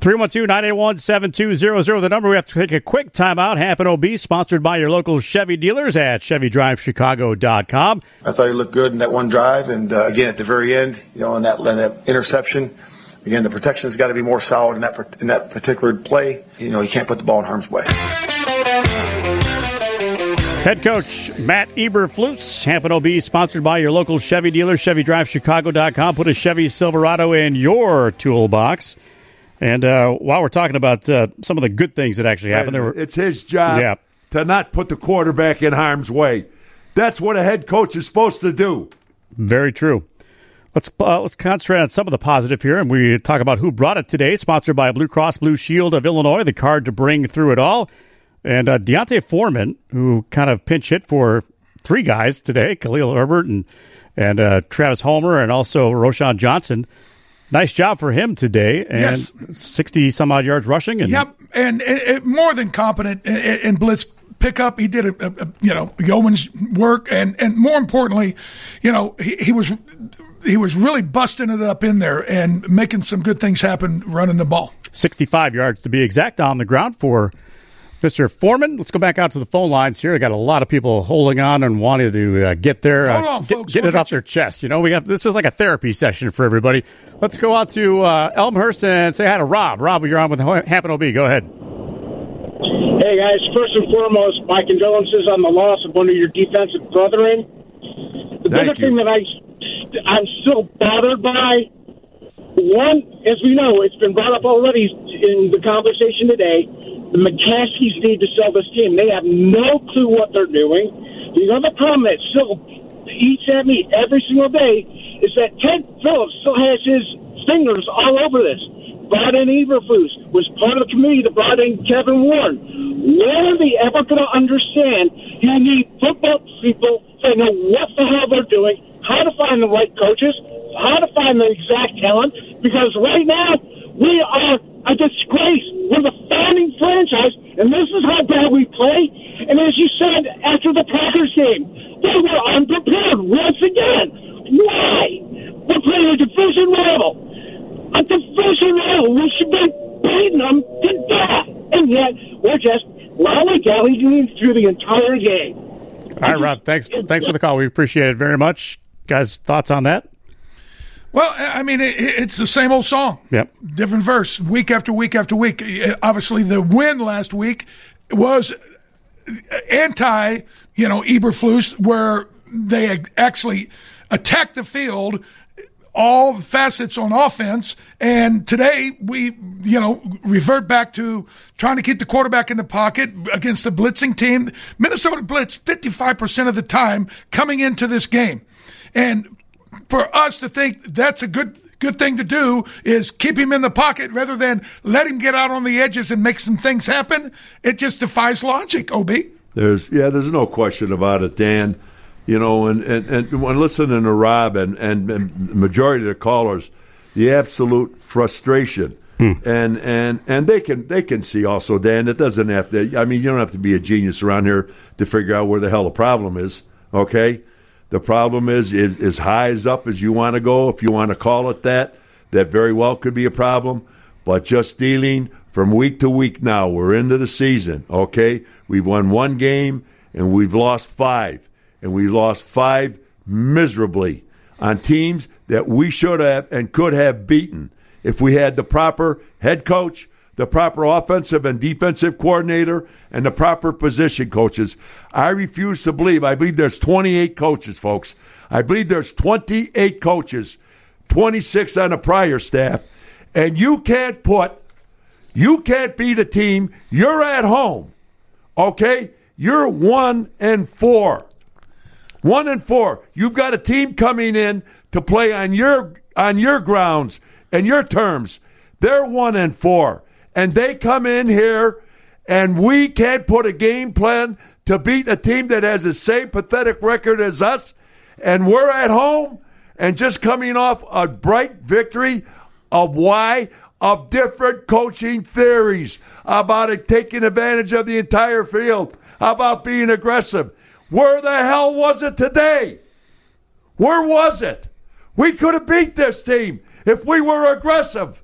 312-981-7200, the number. We have to take a quick timeout. Happen OB, sponsored by your local Chevy dealers at ChevyDriveChicago.com. I thought he looked good in that one drive, and uh, again at the very end, you know, in that, in that interception. Again, the protection has got to be more solid in that in that particular play. You know, you can't put the ball in harm's way. Head coach Matt Eberflus, Hampton OB, sponsored by your local Chevy dealer, ChevyDriveChicago.com. Put a Chevy Silverado in your toolbox. And uh, while we're talking about uh, some of the good things that actually happened, there were It's his job Yeah. to not put the quarterback in harm's way. That's what a head coach is supposed to do. Very true. Let's uh, let's concentrate on some of the positive here, and we talk about who brought it today. Sponsored by Blue Cross Blue Shield of Illinois, the card to bring through it all. And uh, D'Onta Foreman, who kind of pinch hit for three guys today, Khalil Herbert and and uh, Travis Homer, and also Roschon Johnson. Nice job for him today, and Yes. sixty some odd yards rushing. And Yep, and it, it, more than competent in, in blitz pickup. He did a, a, a you know yeoman's work, and and more importantly, you know he, he was he was really busting it up in there and making some good things happen running the ball. 65 yards to be exact on the ground for Mr. Foreman. Let's go back out to the phone lines here. I got a lot of people holding on and wanting to uh, get there, uh, on, get, folks. get We'll it off their chest. You know, we got this is like a therapy session for everybody. Let's go out to uh, Elmhurst and say hi to Rob. Rob, you're on with Happen OB. Go ahead. Hey guys, first and foremost, my condolences on the loss of one of your defensive brethren. The bigger thing that I, I'm still bothered by, one, as we know, it's been brought up already in the conversation today. The McCaskeys need to sell this team. They have no clue what they're doing. The other problem that still eats at me every single day is that Ted Phillips still has his fingers all over this. Brought in Eberflus, was part of the committee that brought in Kevin Warren. When are they ever going to understand you need football people that know what the hell they're doing, how to find the right coaches, how to find the exact talent? Because right now, we are a disgrace. We're the founding franchise, and this is how bad we play. And as you said after the Packers game, they were unprepared once again. Why? We're playing a division rival. A division rival. We should be beating them to death. And yet, we're just lollygagging through the entire game. All right, Rob. Thanks. Thanks for the call. We appreciate it very much. Guys, thoughts on that? Well, I mean, it, it's the same old song. Yep. Different verse, week after week after week. Obviously, the win last week was anti, you know, Eberflus, where they actually attacked the field, all facets on offense. And today we, you know, revert back to trying to keep the quarterback in the pocket against the blitzing team. Minnesota blitz 55% of the time coming into this game. And for us to think that's a good good thing to do is keep him in the pocket rather than let him get out on the edges and make some things happen. It just defies logic, Ob. There's yeah, there's no question about it, Dan. You know, and, and, and when listening to Rob and, and, and the majority of the callers, the absolute frustration. Hmm. And and and they can they can see also, Dan. It doesn't have to. I mean, you don't have to be a genius around here to figure out where the hell the problem is. Okay, the problem is is as high as up as you want to go. If you want to call it that, that very well could be a problem. But just dealing from week to week now, we're into the season. Okay, we've won one game and we've lost five, and we lost five miserably on teams that we should have and could have beaten if we had the proper head coach, the proper offensive and defensive coordinator, and the proper position coaches. I refuse to believe. I believe there's 28 coaches, folks. I believe there's 28 coaches, 26 on the prior staff, and you can't put, you can't beat a team. You're at home, okay? You're one and four. One and four. You've got a team coming in to play on your on your grounds and your terms. They're one and four, and they come in here, and we can't put a game plan to beat a team that has the same pathetic record as us, and we're at home and just coming off a bright victory of why of different coaching theories about it taking advantage of the entire field, about being aggressive. Where the hell was it today? Where was it? We could have beat this team if we were aggressive.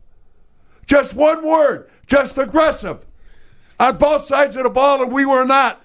Just one word, just aggressive. On both sides of the ball, and we were not.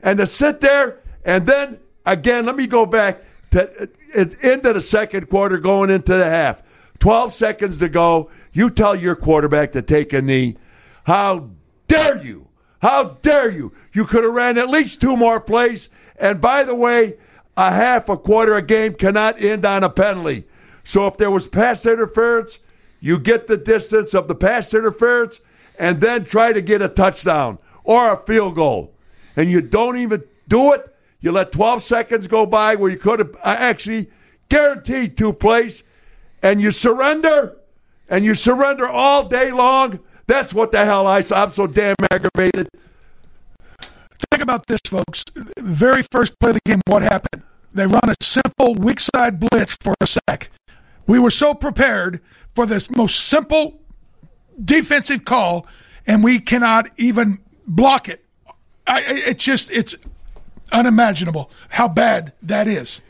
And to sit there and then again, let me go back to uh, uh, end of the second quarter, going into the half. 12 seconds to go. You tell your quarterback to take a knee. How dare you? How dare you? You could have ran at least two more plays. And by the way, a half, a quarter, a game cannot end on a penalty. So if there was pass interference, you get the distance of the pass interference and then try to get a touchdown or a field goal. And you don't even do it. You let 12 seconds go by where you could have uh, actually guaranteed two plays and you surrender and you surrender all day long. That's what the hell I I'm so damn aggravated. Think about this, folks. Very first play of the game, what happened? They run a simple weak side blitz for a sack. We were so prepared for this most simple defensive call, and we cannot even block it. I, it's just, it's unimaginable how bad that is.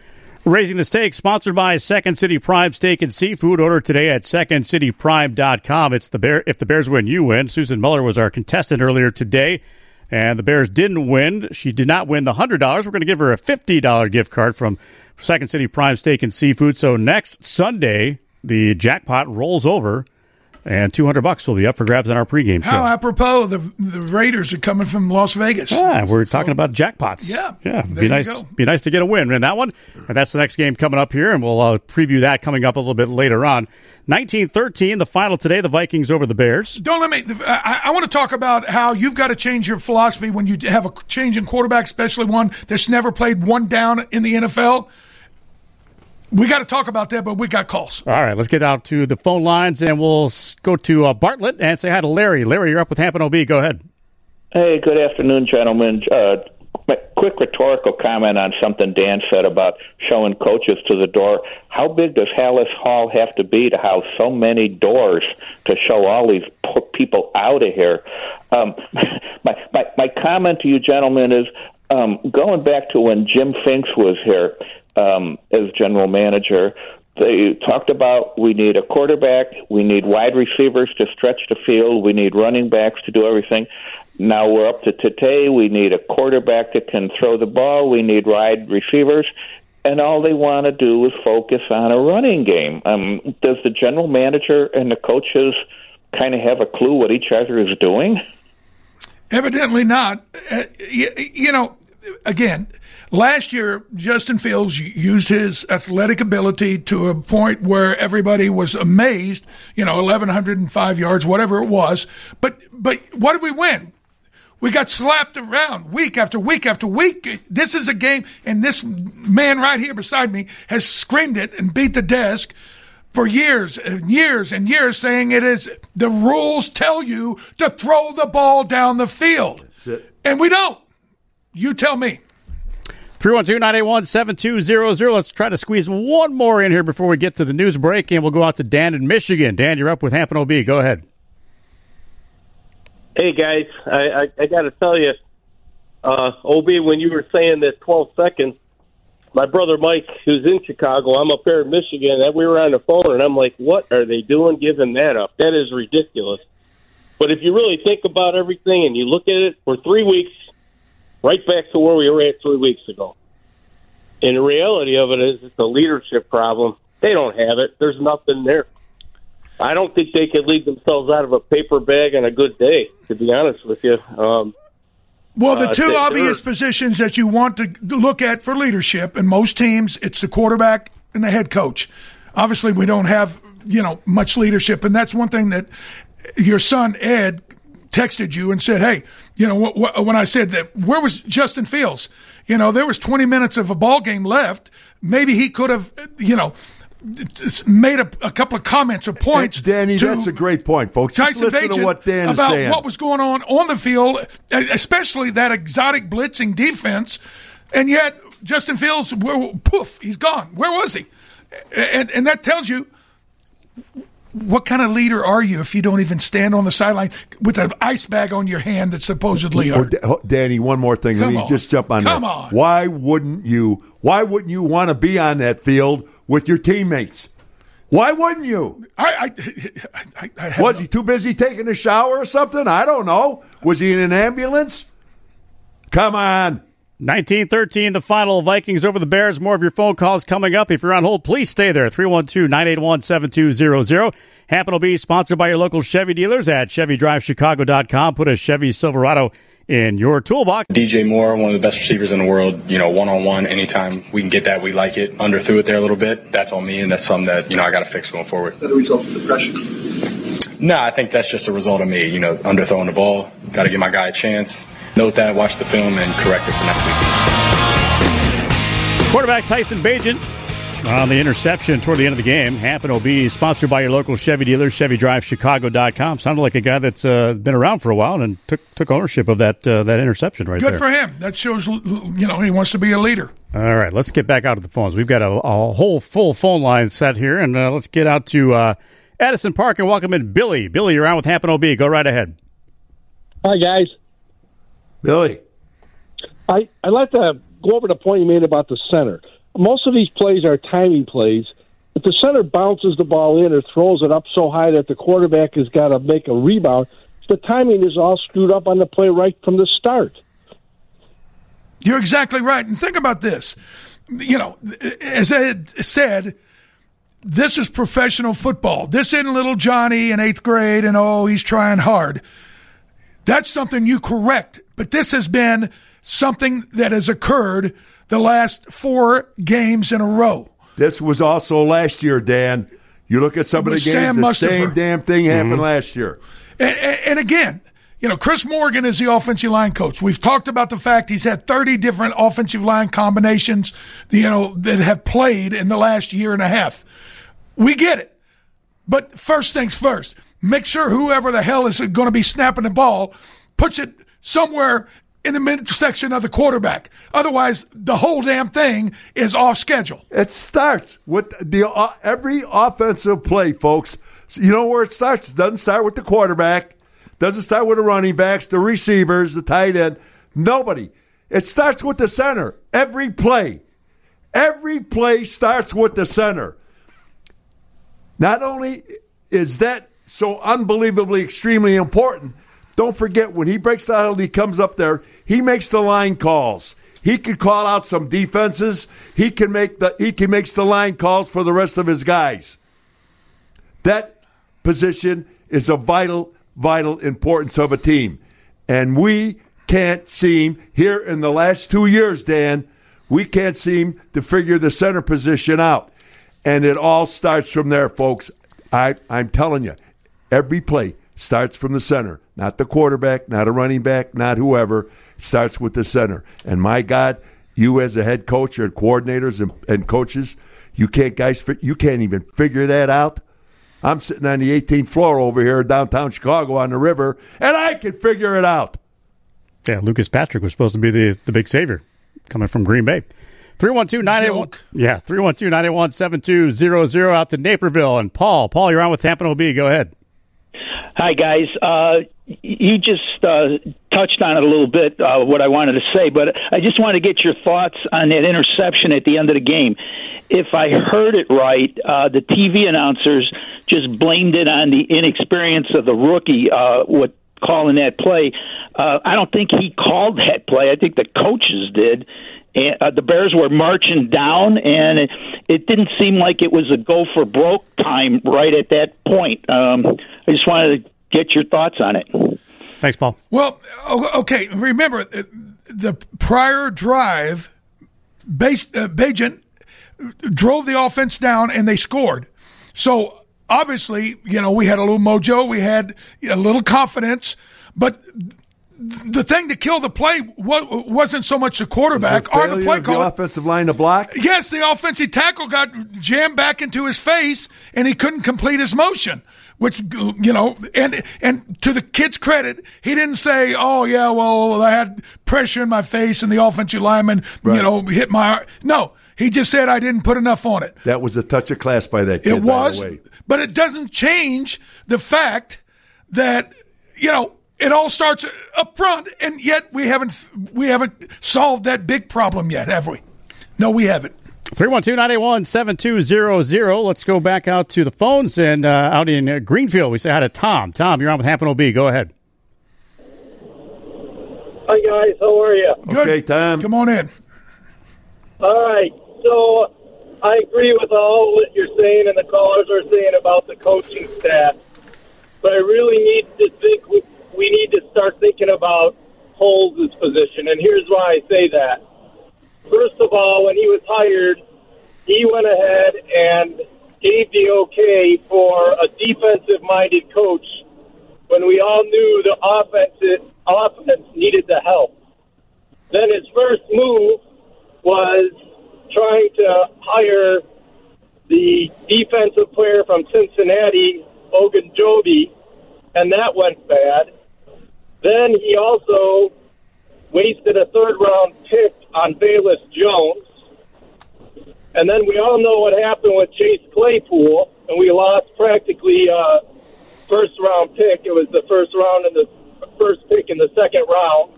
Raising the Stakes, sponsored by Second City Prime Steak and Seafood. Order today at secondcityprime.com. It's the Bear. If the Bears win, you win. Susan Muller was our contestant earlier today, and the Bears didn't win. She did not win the $100. We're going to give her a $50 gift card from Second City Prime Steak and Seafood. So next Sunday, the jackpot rolls over and 200 bucks will be up for grabs on our pregame show. How apropos, the the Raiders are coming from Las Vegas. Yeah, we're so, talking about jackpots. Yeah, yeah. Be nice. Go. Be nice to get a win in that one. And that's the next game coming up here, and we'll uh, preview that coming up a little bit later on. 1913, the final today. The Vikings over the Bears. Don't let me. I, I want to talk about how you've got to change your philosophy when you have a change in quarterback, especially one that's never played one down in the NFL. We got to talk about that, but we got calls. All right, let's get out to the phone lines and we'll go to uh, Bartlett and say hi to Larry. Larry, you're up with Hampton OB. Go ahead. Hey, good afternoon, gentlemen. Uh, quick rhetorical comment on something Dan said about showing coaches to the door. How big does Halas Hall have to be to house so many doors to show all these people out of here? Um, my, my, my comment to you, gentlemen, is um, going back to when Jim Finks was here um, as general manager. They talked about we need a quarterback, we need wide receivers to stretch the field, we need running backs to do everything. Now we're up to today. We need a quarterback that can throw the ball. We need wide receivers, and all they want to do is focus on a running game. Um, does the general manager and the coaches kind of have a clue what each other is doing? Evidently not. Uh, you, you know, again, last year, Justin Fields used his athletic ability to a point where everybody was amazed, you know, 1,105 yards, whatever it was. But, but what did we win? We got slapped around week after week after week. This is a game, and this man right here beside me has screamed it and beat the desk for years and years and years saying it is the rules tell you to throw the ball down the field. And we don't. You tell me. 312 981 7200. Let's try to squeeze one more in here before we get to the news break, and we'll go out to Dan in Michigan. Dan, you're up with Hampton OB. Go ahead. Hey, guys. I, I, I got to tell you, uh, OB, when you were saying that 12 seconds, my brother Mike, who's in Chicago, I'm up here in Michigan, and we were on the phone, and I'm like, what are they doing giving that up? That is ridiculous. But if you really think about everything and you look at it, for three weeks, right back to where we were at three weeks ago. And the reality of it is, it's a leadership problem. They don't have it. There's nothing there. I don't think they could lead themselves out of a paper bag on a good day. To be honest with you. Um, well, the uh, two obvious positions that you want to look at for leadership in most teams, it's the quarterback and the head coach. Obviously, we don't have you know much leadership, and that's one thing that your son Ed texted you and said, "Hey, you know, wh- wh- when I said that, where was Justin Fields? You know, there was 20 minutes of a ball game left. Maybe he could have, you know, made a, a couple of comments or points. Hey, Danny, that's a great point, folks. Just Tyson listen Bagent to what Dan about saying. what was going on on the field, especially that exotic blitzing defense, and yet Justin Fields, poof, he's gone. Where was he? And and that tells you what kind of leader are you if you don't even stand on the sideline with an ice bag on your hand that supposedly Oh? Oh, Danny, one more thing. Come Let me on. just jump on Come that. on. Why wouldn't you? Why wouldn't you want to be on that field with your teammates? Why wouldn't you? I, I, I, I Was he too busy taking a shower or something? I don't know. Was he in an ambulance? Come on. 1913, the final Vikings over the Bears. More of your phone calls coming up. If you're on hold, please stay there. 312 981 7200. Happen will be sponsored by your local Chevy dealers at ChevyDriveChicago.com. Put a Chevy Silverado in your toolbox. DJ Moore, one of the best receivers in the world, you know, one on one, anytime we can get that, we like it. Under Underthrew it there a little bit. That's on me, and that's something that, you know, I got to fix going forward. Is that a result of depression? No, I think that's just a result of me, you know, underthrowing the ball. Got to give my guy a chance. Note that, watch the film, and correct it for next week. Quarterback Tyson Bagent on the interception toward the end of the game. Happen OB be sponsored by your local Chevy dealer, ChevyDriveChicago.com. Sounded like a guy that's uh, been around for a while and took took ownership of that uh, that interception right Good there. Good for him. That shows, you know, he wants to be a leader. All right, let's get back out to the phones. We've got a, a whole full phone line set here, and uh, let's get out to uh, Addison Park and welcome in Billy. Billy, you're on with Happen OB. Go right ahead. Hi, guys. Billy. I, I'd like to go over the point you made about the center. Most of these plays are timing plays. If the center bounces the ball in or throws it up so high that the quarterback has got to make a rebound, the timing is all screwed up on the play right from the start. You're exactly right. And think about this. You know, as Ed said, this is professional football. This isn't little Johnny in eighth grade and oh, he's trying hard. That's something you correct. But this has been something that has occurred the last four games in a row. This was also last year, Dan. You look at some of the games, Sam the Mustipher. same damn thing mm-hmm. happened last year. And, and, and again, you know, Chris Morgan is the offensive line coach. We've talked about the fact he's had 30 different offensive line combinations, you know, that have played in the last year and a half. We get it. But first things first, make sure whoever the hell is going to be snapping the ball puts it somewhere in the midsection of the quarterback. Otherwise, the whole damn thing is off schedule. It starts with the uh, every offensive play, folks. You know where it starts? It doesn't start with the quarterback. Doesn't start with the running backs, the receivers, the tight end. Nobody. It starts with the center. Every play. Every play starts with the center. Not only is that so unbelievably extremely important, don't forget when he breaks the huddle, he comes up there, he makes the line calls. He can call out some defenses. He can make the he can makes the line calls for the rest of his guys. That position is a vital, vital importance of a team. And we can't seem here in the last two years, Dan, we can't seem to figure the center position out. And it all starts from there, folks. I, I'm telling you, every play starts from the center, not the quarterback, not a running back, not whoever. Starts with the center. And my God, you as a head coach or coordinators and, and coaches, you can't guys, you can't even figure that out. I'm sitting on the 18th floor over here, downtown Chicago, on the river, and I can figure it out. Yeah, Lucas Patrick was supposed to be the, the big savior coming from Green Bay. 312 981 Yeah, 312 981 7200 out to Naperville. And Paul, Paul, you're on with Tampa OB. Go ahead. Hi, guys. Uh, you just uh, touched on it a little bit, uh, what I wanted to say, but I just want to get your thoughts on that interception at the end of the game. If I heard it right, uh, the TV announcers just blamed it on the inexperience of the rookie, uh, what calling that play. Uh, I don't think he called that play. I think the coaches did. And, uh, the Bears were marching down, and it, it didn't seem like it was a go for broke time right at that point. Um, I just wanted to get your thoughts on it. Thanks, Paul. Well, okay. Remember, uh, the prior drive, base, uh, Bagent drove the offense down and they scored. So obviously, you know, we had a little mojo, we had a little confidence, but the thing that killed the play wasn't so much the quarterback or the Failure play of the offensive line to block. Yes, the offensive tackle got jammed back into his face, and he couldn't complete his motion. Which you know, and and to the kid's credit, he didn't say, "Oh yeah, well I had pressure in my face, and the offensive lineman, Right. you know, hit my." No, he just said I didn't put enough on it. That was a touch of class by that kid. It was, By the way. but it doesn't change the fact that you know it all starts up front, and yet we haven't we haven't solved that big problem yet, have we? No, we haven't. 312-981-7200. Let's go back out to the phones and uh, out in uh, Greenfield. We say hi to Tom. Tom, you're on with Happen OB. Go ahead. Hi guys, how are you? Okay, Tom. Come on in. All right, so I agree with all that you're saying and the callers are saying about the coaching staff, but I really need to think. We, we need to start thinking about Holmes' position, and here's why I say that. First of all, when he was hired, he went ahead and gave the okay for a defensive-minded coach when we all knew the offensive offense needed the help. Then his first move was trying to hire the defensive player from Cincinnati, Ogunjobi, and that went bad. Then he also wasted a third round pick on Velus Jones. And then we all know what happened with Chase Claypool, and we lost practically uh, first round pick. It was the first round and the first pick in the second round.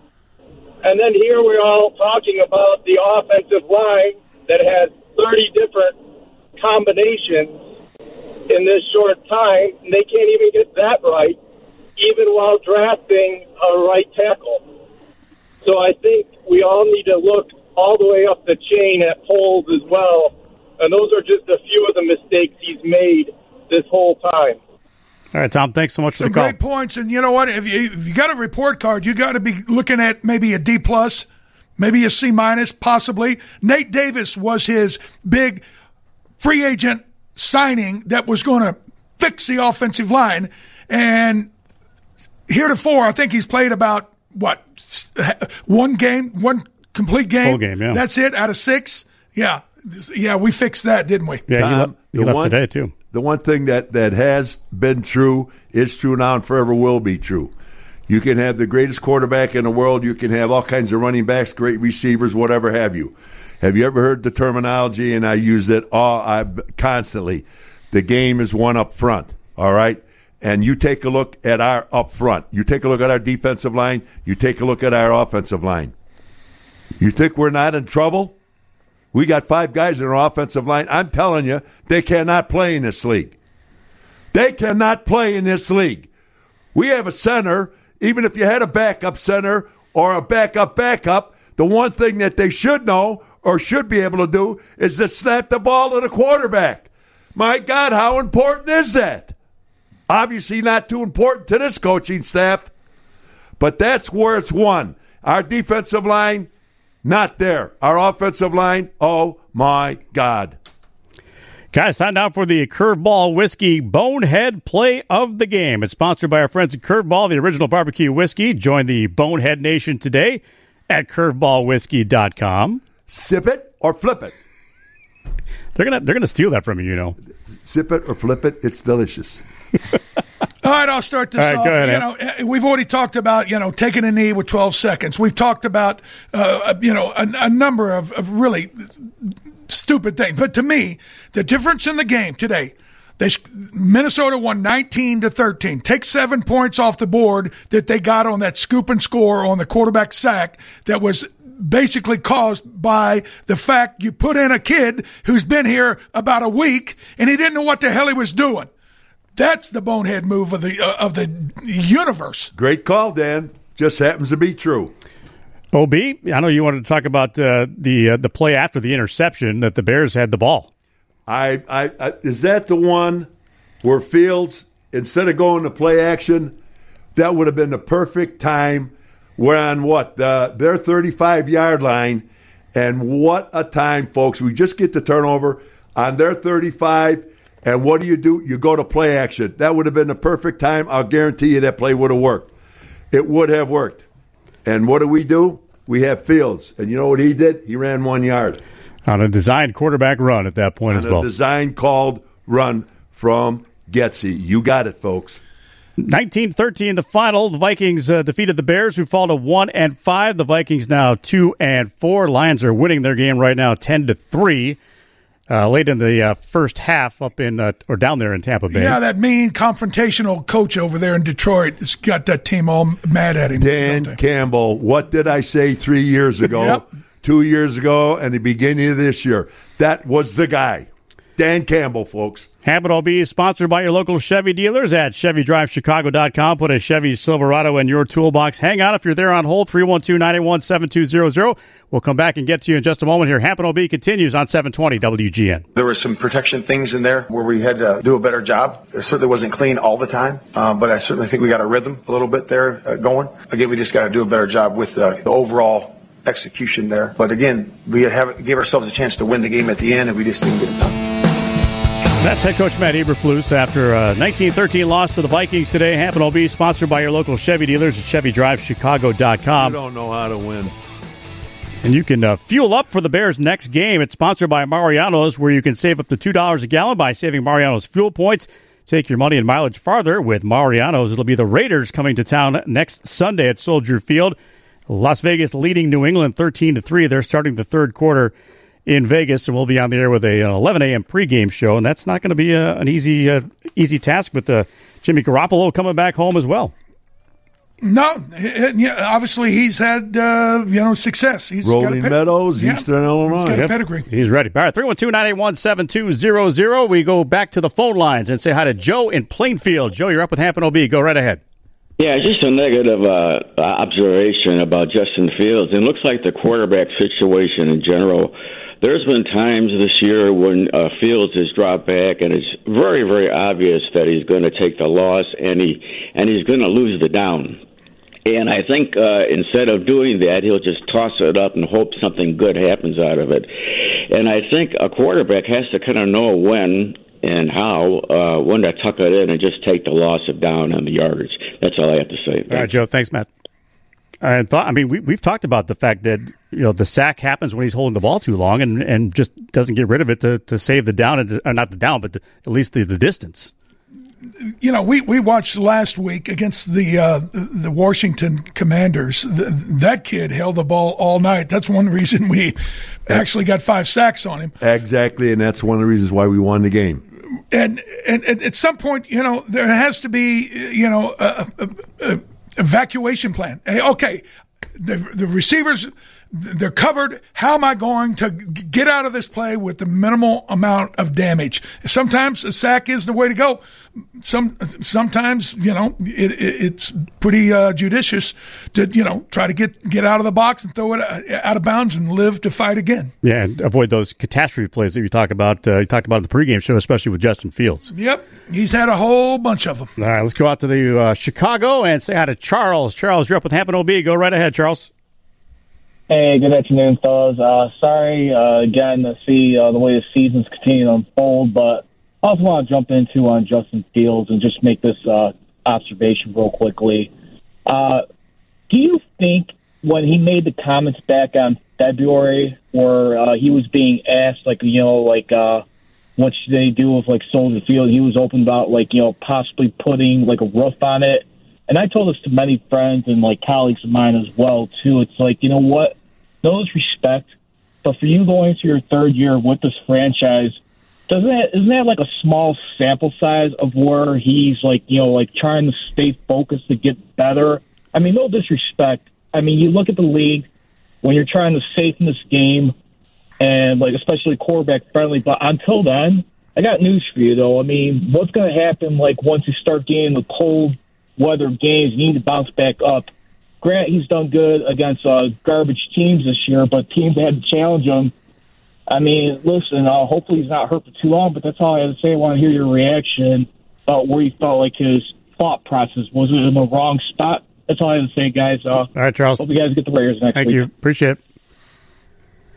And then here we're all talking about the offensive line that has 30 different combinations in this short time, and they can't even get that right, even while drafting a right tackle. So I think we all need to look all the way up the chain at Poles as well. And those are just a few of the mistakes he's made this whole time. All right, Tom, thanks so much for Some the call. great points, and you know what? If you, if you got a report card, you got to be looking at maybe a D plus, maybe a C minus, possibly. Nate Davis was his big free agent signing that was going to fix the offensive line, and heretofore, I think he's played about what one game, one complete game. Full game, yeah. That's it out of six. Yeah, yeah, we fixed that, didn't we? Yeah, he, Tom, left, he the left one- today, too. The one thing that, that has been true is true now and forever will be true. You can have the greatest quarterback in the world. You can have all kinds of running backs, great receivers, whatever have you. Have you ever heard the terminology? And I use it all I constantly. The game is one up front. All right. And you take a look at our up front. You take a look at our defensive line. You take a look at our offensive line. You think we're not in trouble? We got five guys in our offensive line. I'm telling you, they cannot play in this league. They cannot play in this league. We have a center, even if you had a backup center or a backup backup, the one thing that they should know or should be able to do is to snap the ball to the quarterback. My God, how important is that? Obviously, not too important to this coaching staff, but that's where it's won. Our defensive line, not there. Our offensive line, oh my God. Guys, time now for the Curveball Whiskey Bonehead Play of the Game. It's sponsored by our friends at Curveball, the original barbecue whiskey. Join the Bonehead Nation today at curveballwhiskey.com. Sip it or flip it. They're gonna they're gonna steal that from you, you know. Sip it or flip it. It's delicious. All right, I'll start this right, off. ahead, you know, eh, we've already talked about you know taking a knee with 12 seconds. We've talked about uh, you know a, a number of, of really stupid things. But to me, the difference in the game today, they Minnesota won 19 to 13. Take seven points off the board that they got on that scoop and score on the quarterback sack that was basically caused by the fact you put in a kid who's been here about a week and he didn't know what the hell he was doing. That's the bonehead move of the uh, of the universe. Great call, Dan. Just happens to be true. Ob, I know you wanted to talk about uh, the uh, the play after the interception that the Bears had the ball. I, I, I is that the one where Fields instead of going to play action, that would have been the perfect time. We're on what the their 35 yard line, and what a time, folks! We just get the turnover on their 35, and what do you do? You go to play action. That would have been the perfect time. I'll guarantee you that play would have worked. It would have worked. And what do we do? We have Fields. And you know what he did? He ran one yard. On a designed quarterback run at that point as On well. a design called run from Getsy. You got it, folks. 1913 the final the vikings uh, defeated the bears who fall to 1 and 5 the vikings now 2 and 4 lions are winning their game right now 10 to 3 uh, late in the uh, first half up in uh, or down there in tampa bay Yeah, that mean confrontational coach over there in Detroit has got that team all mad at him. Dan Campbell, what did I say three years ago, Yep. two years ago, and the beginning of this year? That was the guy. Dan Campbell, folks. Habit will be sponsored by your local Chevy dealers at ChevyDriveChicago.com. Put a Chevy Silverado in your toolbox. Hang on if you're there on hold, 312-981-7200. We'll come back and get to you in just a moment here. Happen OB continues on 720 WGN. There were some protection things in there where we had to do a better job. It certainly wasn't clean all the time, uh, but I certainly think we got a rhythm a little bit there uh, going. Again, we just got to do a better job with uh, the overall execution there. But again, we have, gave ourselves a chance to win the game at the end, and we just didn't get it done. That's head coach Matt Eberflus after a 1913 loss to the Vikings today. Happen will be sponsored by your local Chevy dealers at You ChevyDriveChicago.com. don't know how to win. And you can uh, fuel up for the Bears' next game. It's sponsored by Mariano's, where you can save up to $2 a gallon by saving Mariano's fuel points. Take your money and mileage farther with Mariano's. It'll be the Raiders coming to town next Sunday at Soldier Field. Las Vegas leading New England 13 to 3. They're starting the third quarter in Vegas, and we'll be on the air with a uh, 11 a.m. pregame show. And that's not going to be a, an easy uh, easy task with uh, Jimmy Garoppolo coming back home as well. No, h- h- yeah, obviously he's had uh, you know success. He's got a Rolling ped- Meadows, Yeah. Eastern Illinois. He's got a pedigree. He's ready. All right, 312-981-7200. We go back to the phone lines and say hi to Joe in Plainfield. Joe, you're up with Hampton OB. Go right ahead. Yeah, just a negative uh, observation about Justin Fields. It looks like the quarterback situation in general. There's been times this year when uh, Fields has dropped back, and it's very, very obvious that he's going to take the loss, and he and he's going to lose the down. And I think uh, instead of doing that, he'll just toss it up and hope something good happens out of it. And I think a quarterback has to kind of know when and how uh, when to tuck it in and just take the loss of down on the yardage. That's all I have to say. All right, Joe. Thanks, Matt. I thought. I mean, we, we've talked about the fact that you know the sack happens when he's holding the ball too long, and, and just doesn't get rid of it to, to save the down, and or not the down, but the, at least the, the distance. you know, we, we watched last week against the uh, the Washington Commanders. Th that kid held the ball all night. That's one reason we actually got five sacks on him. Exactly, and that's one of the reasons why we won the game. And and, and at some point, you know, there has to be, you know, a, a, a evacuation plan. Hey, okay, the the receivers. They're covered. How am I going to get out of this play with the minimal amount of damage? Sometimes a sack is the way to go. Some sometimes you know it, it, it's pretty uh, judicious to you know try to get get out of the box and throw it uh, out of bounds and live to fight again. Yeah, and avoid those catastrophe plays that you talk about. Uh, you talked about in the pregame show, especially with Justin Fields. Yep, he's had a whole bunch of them. All right, let's go out to the uh, Chicago and say hi to Charles. Charles, you're up with Hampton OB. Go right ahead, Charles. Hey, good afternoon, fellas. Uh, sorry uh, again to see uh, the way the seasons continuing to unfold, but I also want to jump into on Justin Fields and just make this uh, observation real quickly. Uh, do you think when he made the comments back on February, where uh, he was being asked, like you know, like uh, what should they do with like Soldier Field, he was open about like you know possibly putting like a roof on it. And I told this to many friends and like colleagues of mine as well too. It's like you know what, no disrespect, but for you going into your third year with this franchise, doesn't that isn't that like a small sample size of where he's like you know like trying to stay focused to get better? I mean, no disrespect. I mean, you look at the league when you're trying to safen this game and like especially quarterback friendly. But until then, I got news for you though. I mean, what's going to happen like once you start getting the cold weather games? You need to bounce back up. Grant, he's done good against uh, garbage teams this year, but teams that had to challenge him. I mean, listen. Uh, hopefully, he's not hurt for too long. But that's all I have to say. I want to hear your reaction about where you felt like his thought process was. It in the wrong spot? That's all I have to say, guys. Uh, all right, Charles. Hope you guys get the Raiders next time. Thank week. you. Appreciate it.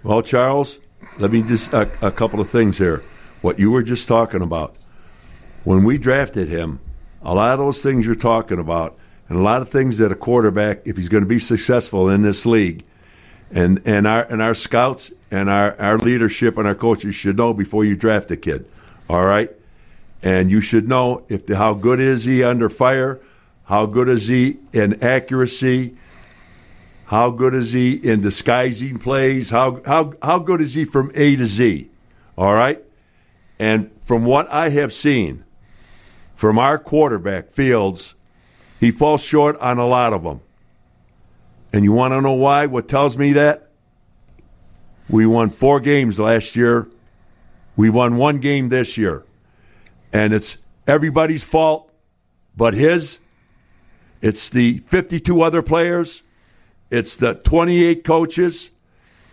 Well, Charles, let me just a, a couple of things here. What you were just talking about when we drafted him, a lot of those things you're talking about and a lot of things that a quarterback, if he's going to be successful in this league, and and our and our scouts and our, our leadership and our coaches should know before you draft a kid. All right, and you should know if the, how good is he under fire, how good is he in accuracy, how good is he in disguising plays, how how how good is he from A to Z. All right, and from what I have seen from our quarterback Fields, he falls short on a lot of them. And you want to know why? What tells me that? We won four games last year. We won one game this year. And it's everybody's fault but his. It's the 52 other players. It's the 28 coaches.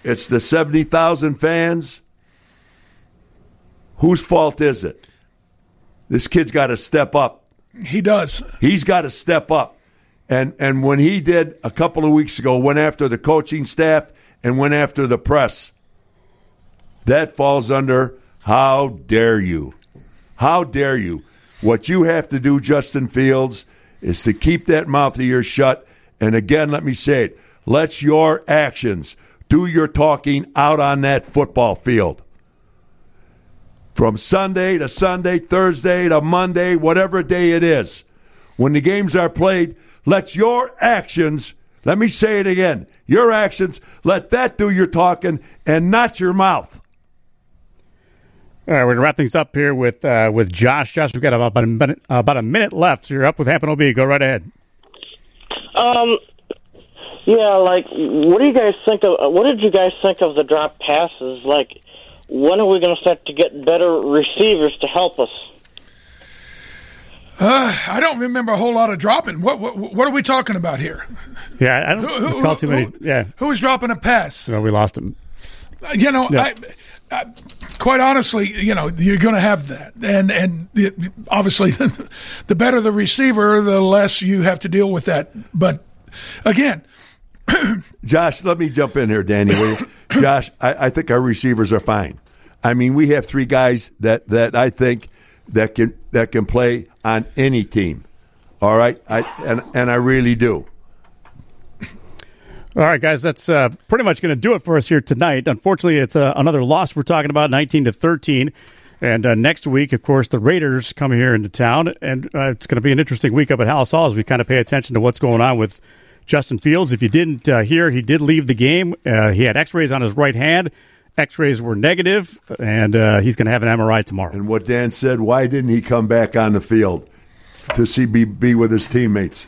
It's the 70,000 fans. Whose fault is it? This kid's got to step up. He does. He's got to step up. And and when he did a couple of weeks ago, went after the coaching staff and went after the press. That falls under how dare you? How dare you? What you have to do, Justin Fields, is to keep that mouth of yours shut. And again, let me say it let your actions do your talking out on that football field. From Sunday to Sunday, Thursday to Monday, whatever day it is. When the games are played, let your actions, let me say it again, your actions, let that do your talking and not your mouth. All right, we're gonna wrap things up here with uh, with Josh. Josh, we've got about a minute, about a minute left. So you're up with Hamp and OB. Go right ahead. Um, yeah, like, what do you guys think of? What did you guys think of the drop passes? Like, when are we going to start to get better receivers to help us? Uh, I don't remember a whole lot of dropping. What what, what are we talking about here? Yeah, I don't recall too many. Yeah, Who was dropping a pass? so we lost him. You know, Yeah. I, I, quite honestly, you know, you're going to have that, and and the, obviously, the better the receiver, the less you have to deal with that. But again, Josh, let me jump in here, Danny. Josh, I, I think our receivers are fine. I mean, we have three guys that, that I think that can that can play on any team. All right, I and and I really do. All right, guys, that's uh, pretty much going to do it for us here tonight. Unfortunately, it's uh, another loss we're talking about, 19 to 13. And uh, next week, of course, the Raiders come here into town, and uh, it's going to be an interesting week up at Halas Hall as we kind of pay attention to what's going on with Justin Fields. If you didn't uh, hear, he did leave the game. Uh, he had X-rays on his right hand. X-rays were negative, and uh, he's going to have an MRI tomorrow. And what Dan said, why didn't he come back on the field to see be, be with his teammates?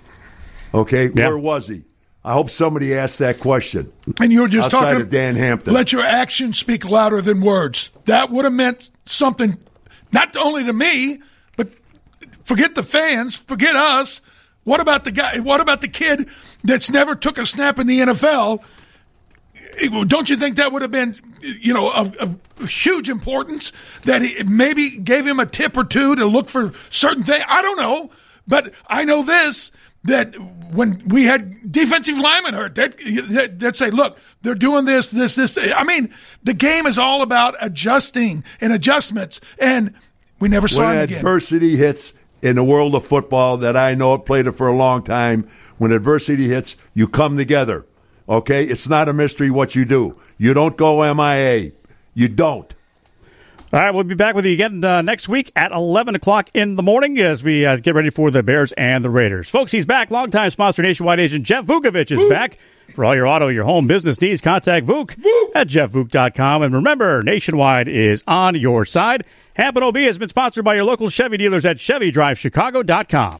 Okay, where was he? I hope somebody asked that question. and you were just outside talking of Dan Hampton. Let your actions speak louder than words. That would have meant something, not only to me, but forget the fans, forget us. What about the guy? What about the kid that's never took a snap in the NFL? Don't you think that would have been, you know, of, of huge importance that he maybe gave him a tip or two to look for certain things? I don't know, but I know this that when we had defensive linemen hurt, that that that say, look, they're doing this, this, this. I mean, the game is all about adjusting and adjustments, and we never saw when him again. adversity hits in the world of football that I know, it played it for a long time. When adversity hits, you come together. Okay, it's not a mystery what you do. You don't go MIA. You don't. All right, we'll be back with you again uh, next week at 11 o'clock in the morning as we uh, get ready for the Bears and the Raiders. Folks, he's back. Longtime sponsor, Nationwide agent Jeff Vukovich is back. For all your auto, your home business needs, contact Vuk at jeffvuk.com. And remember, Nationwide is on your side. Hamp and OB has been sponsored by your local Chevy dealers at ChevyDriveChicago.com.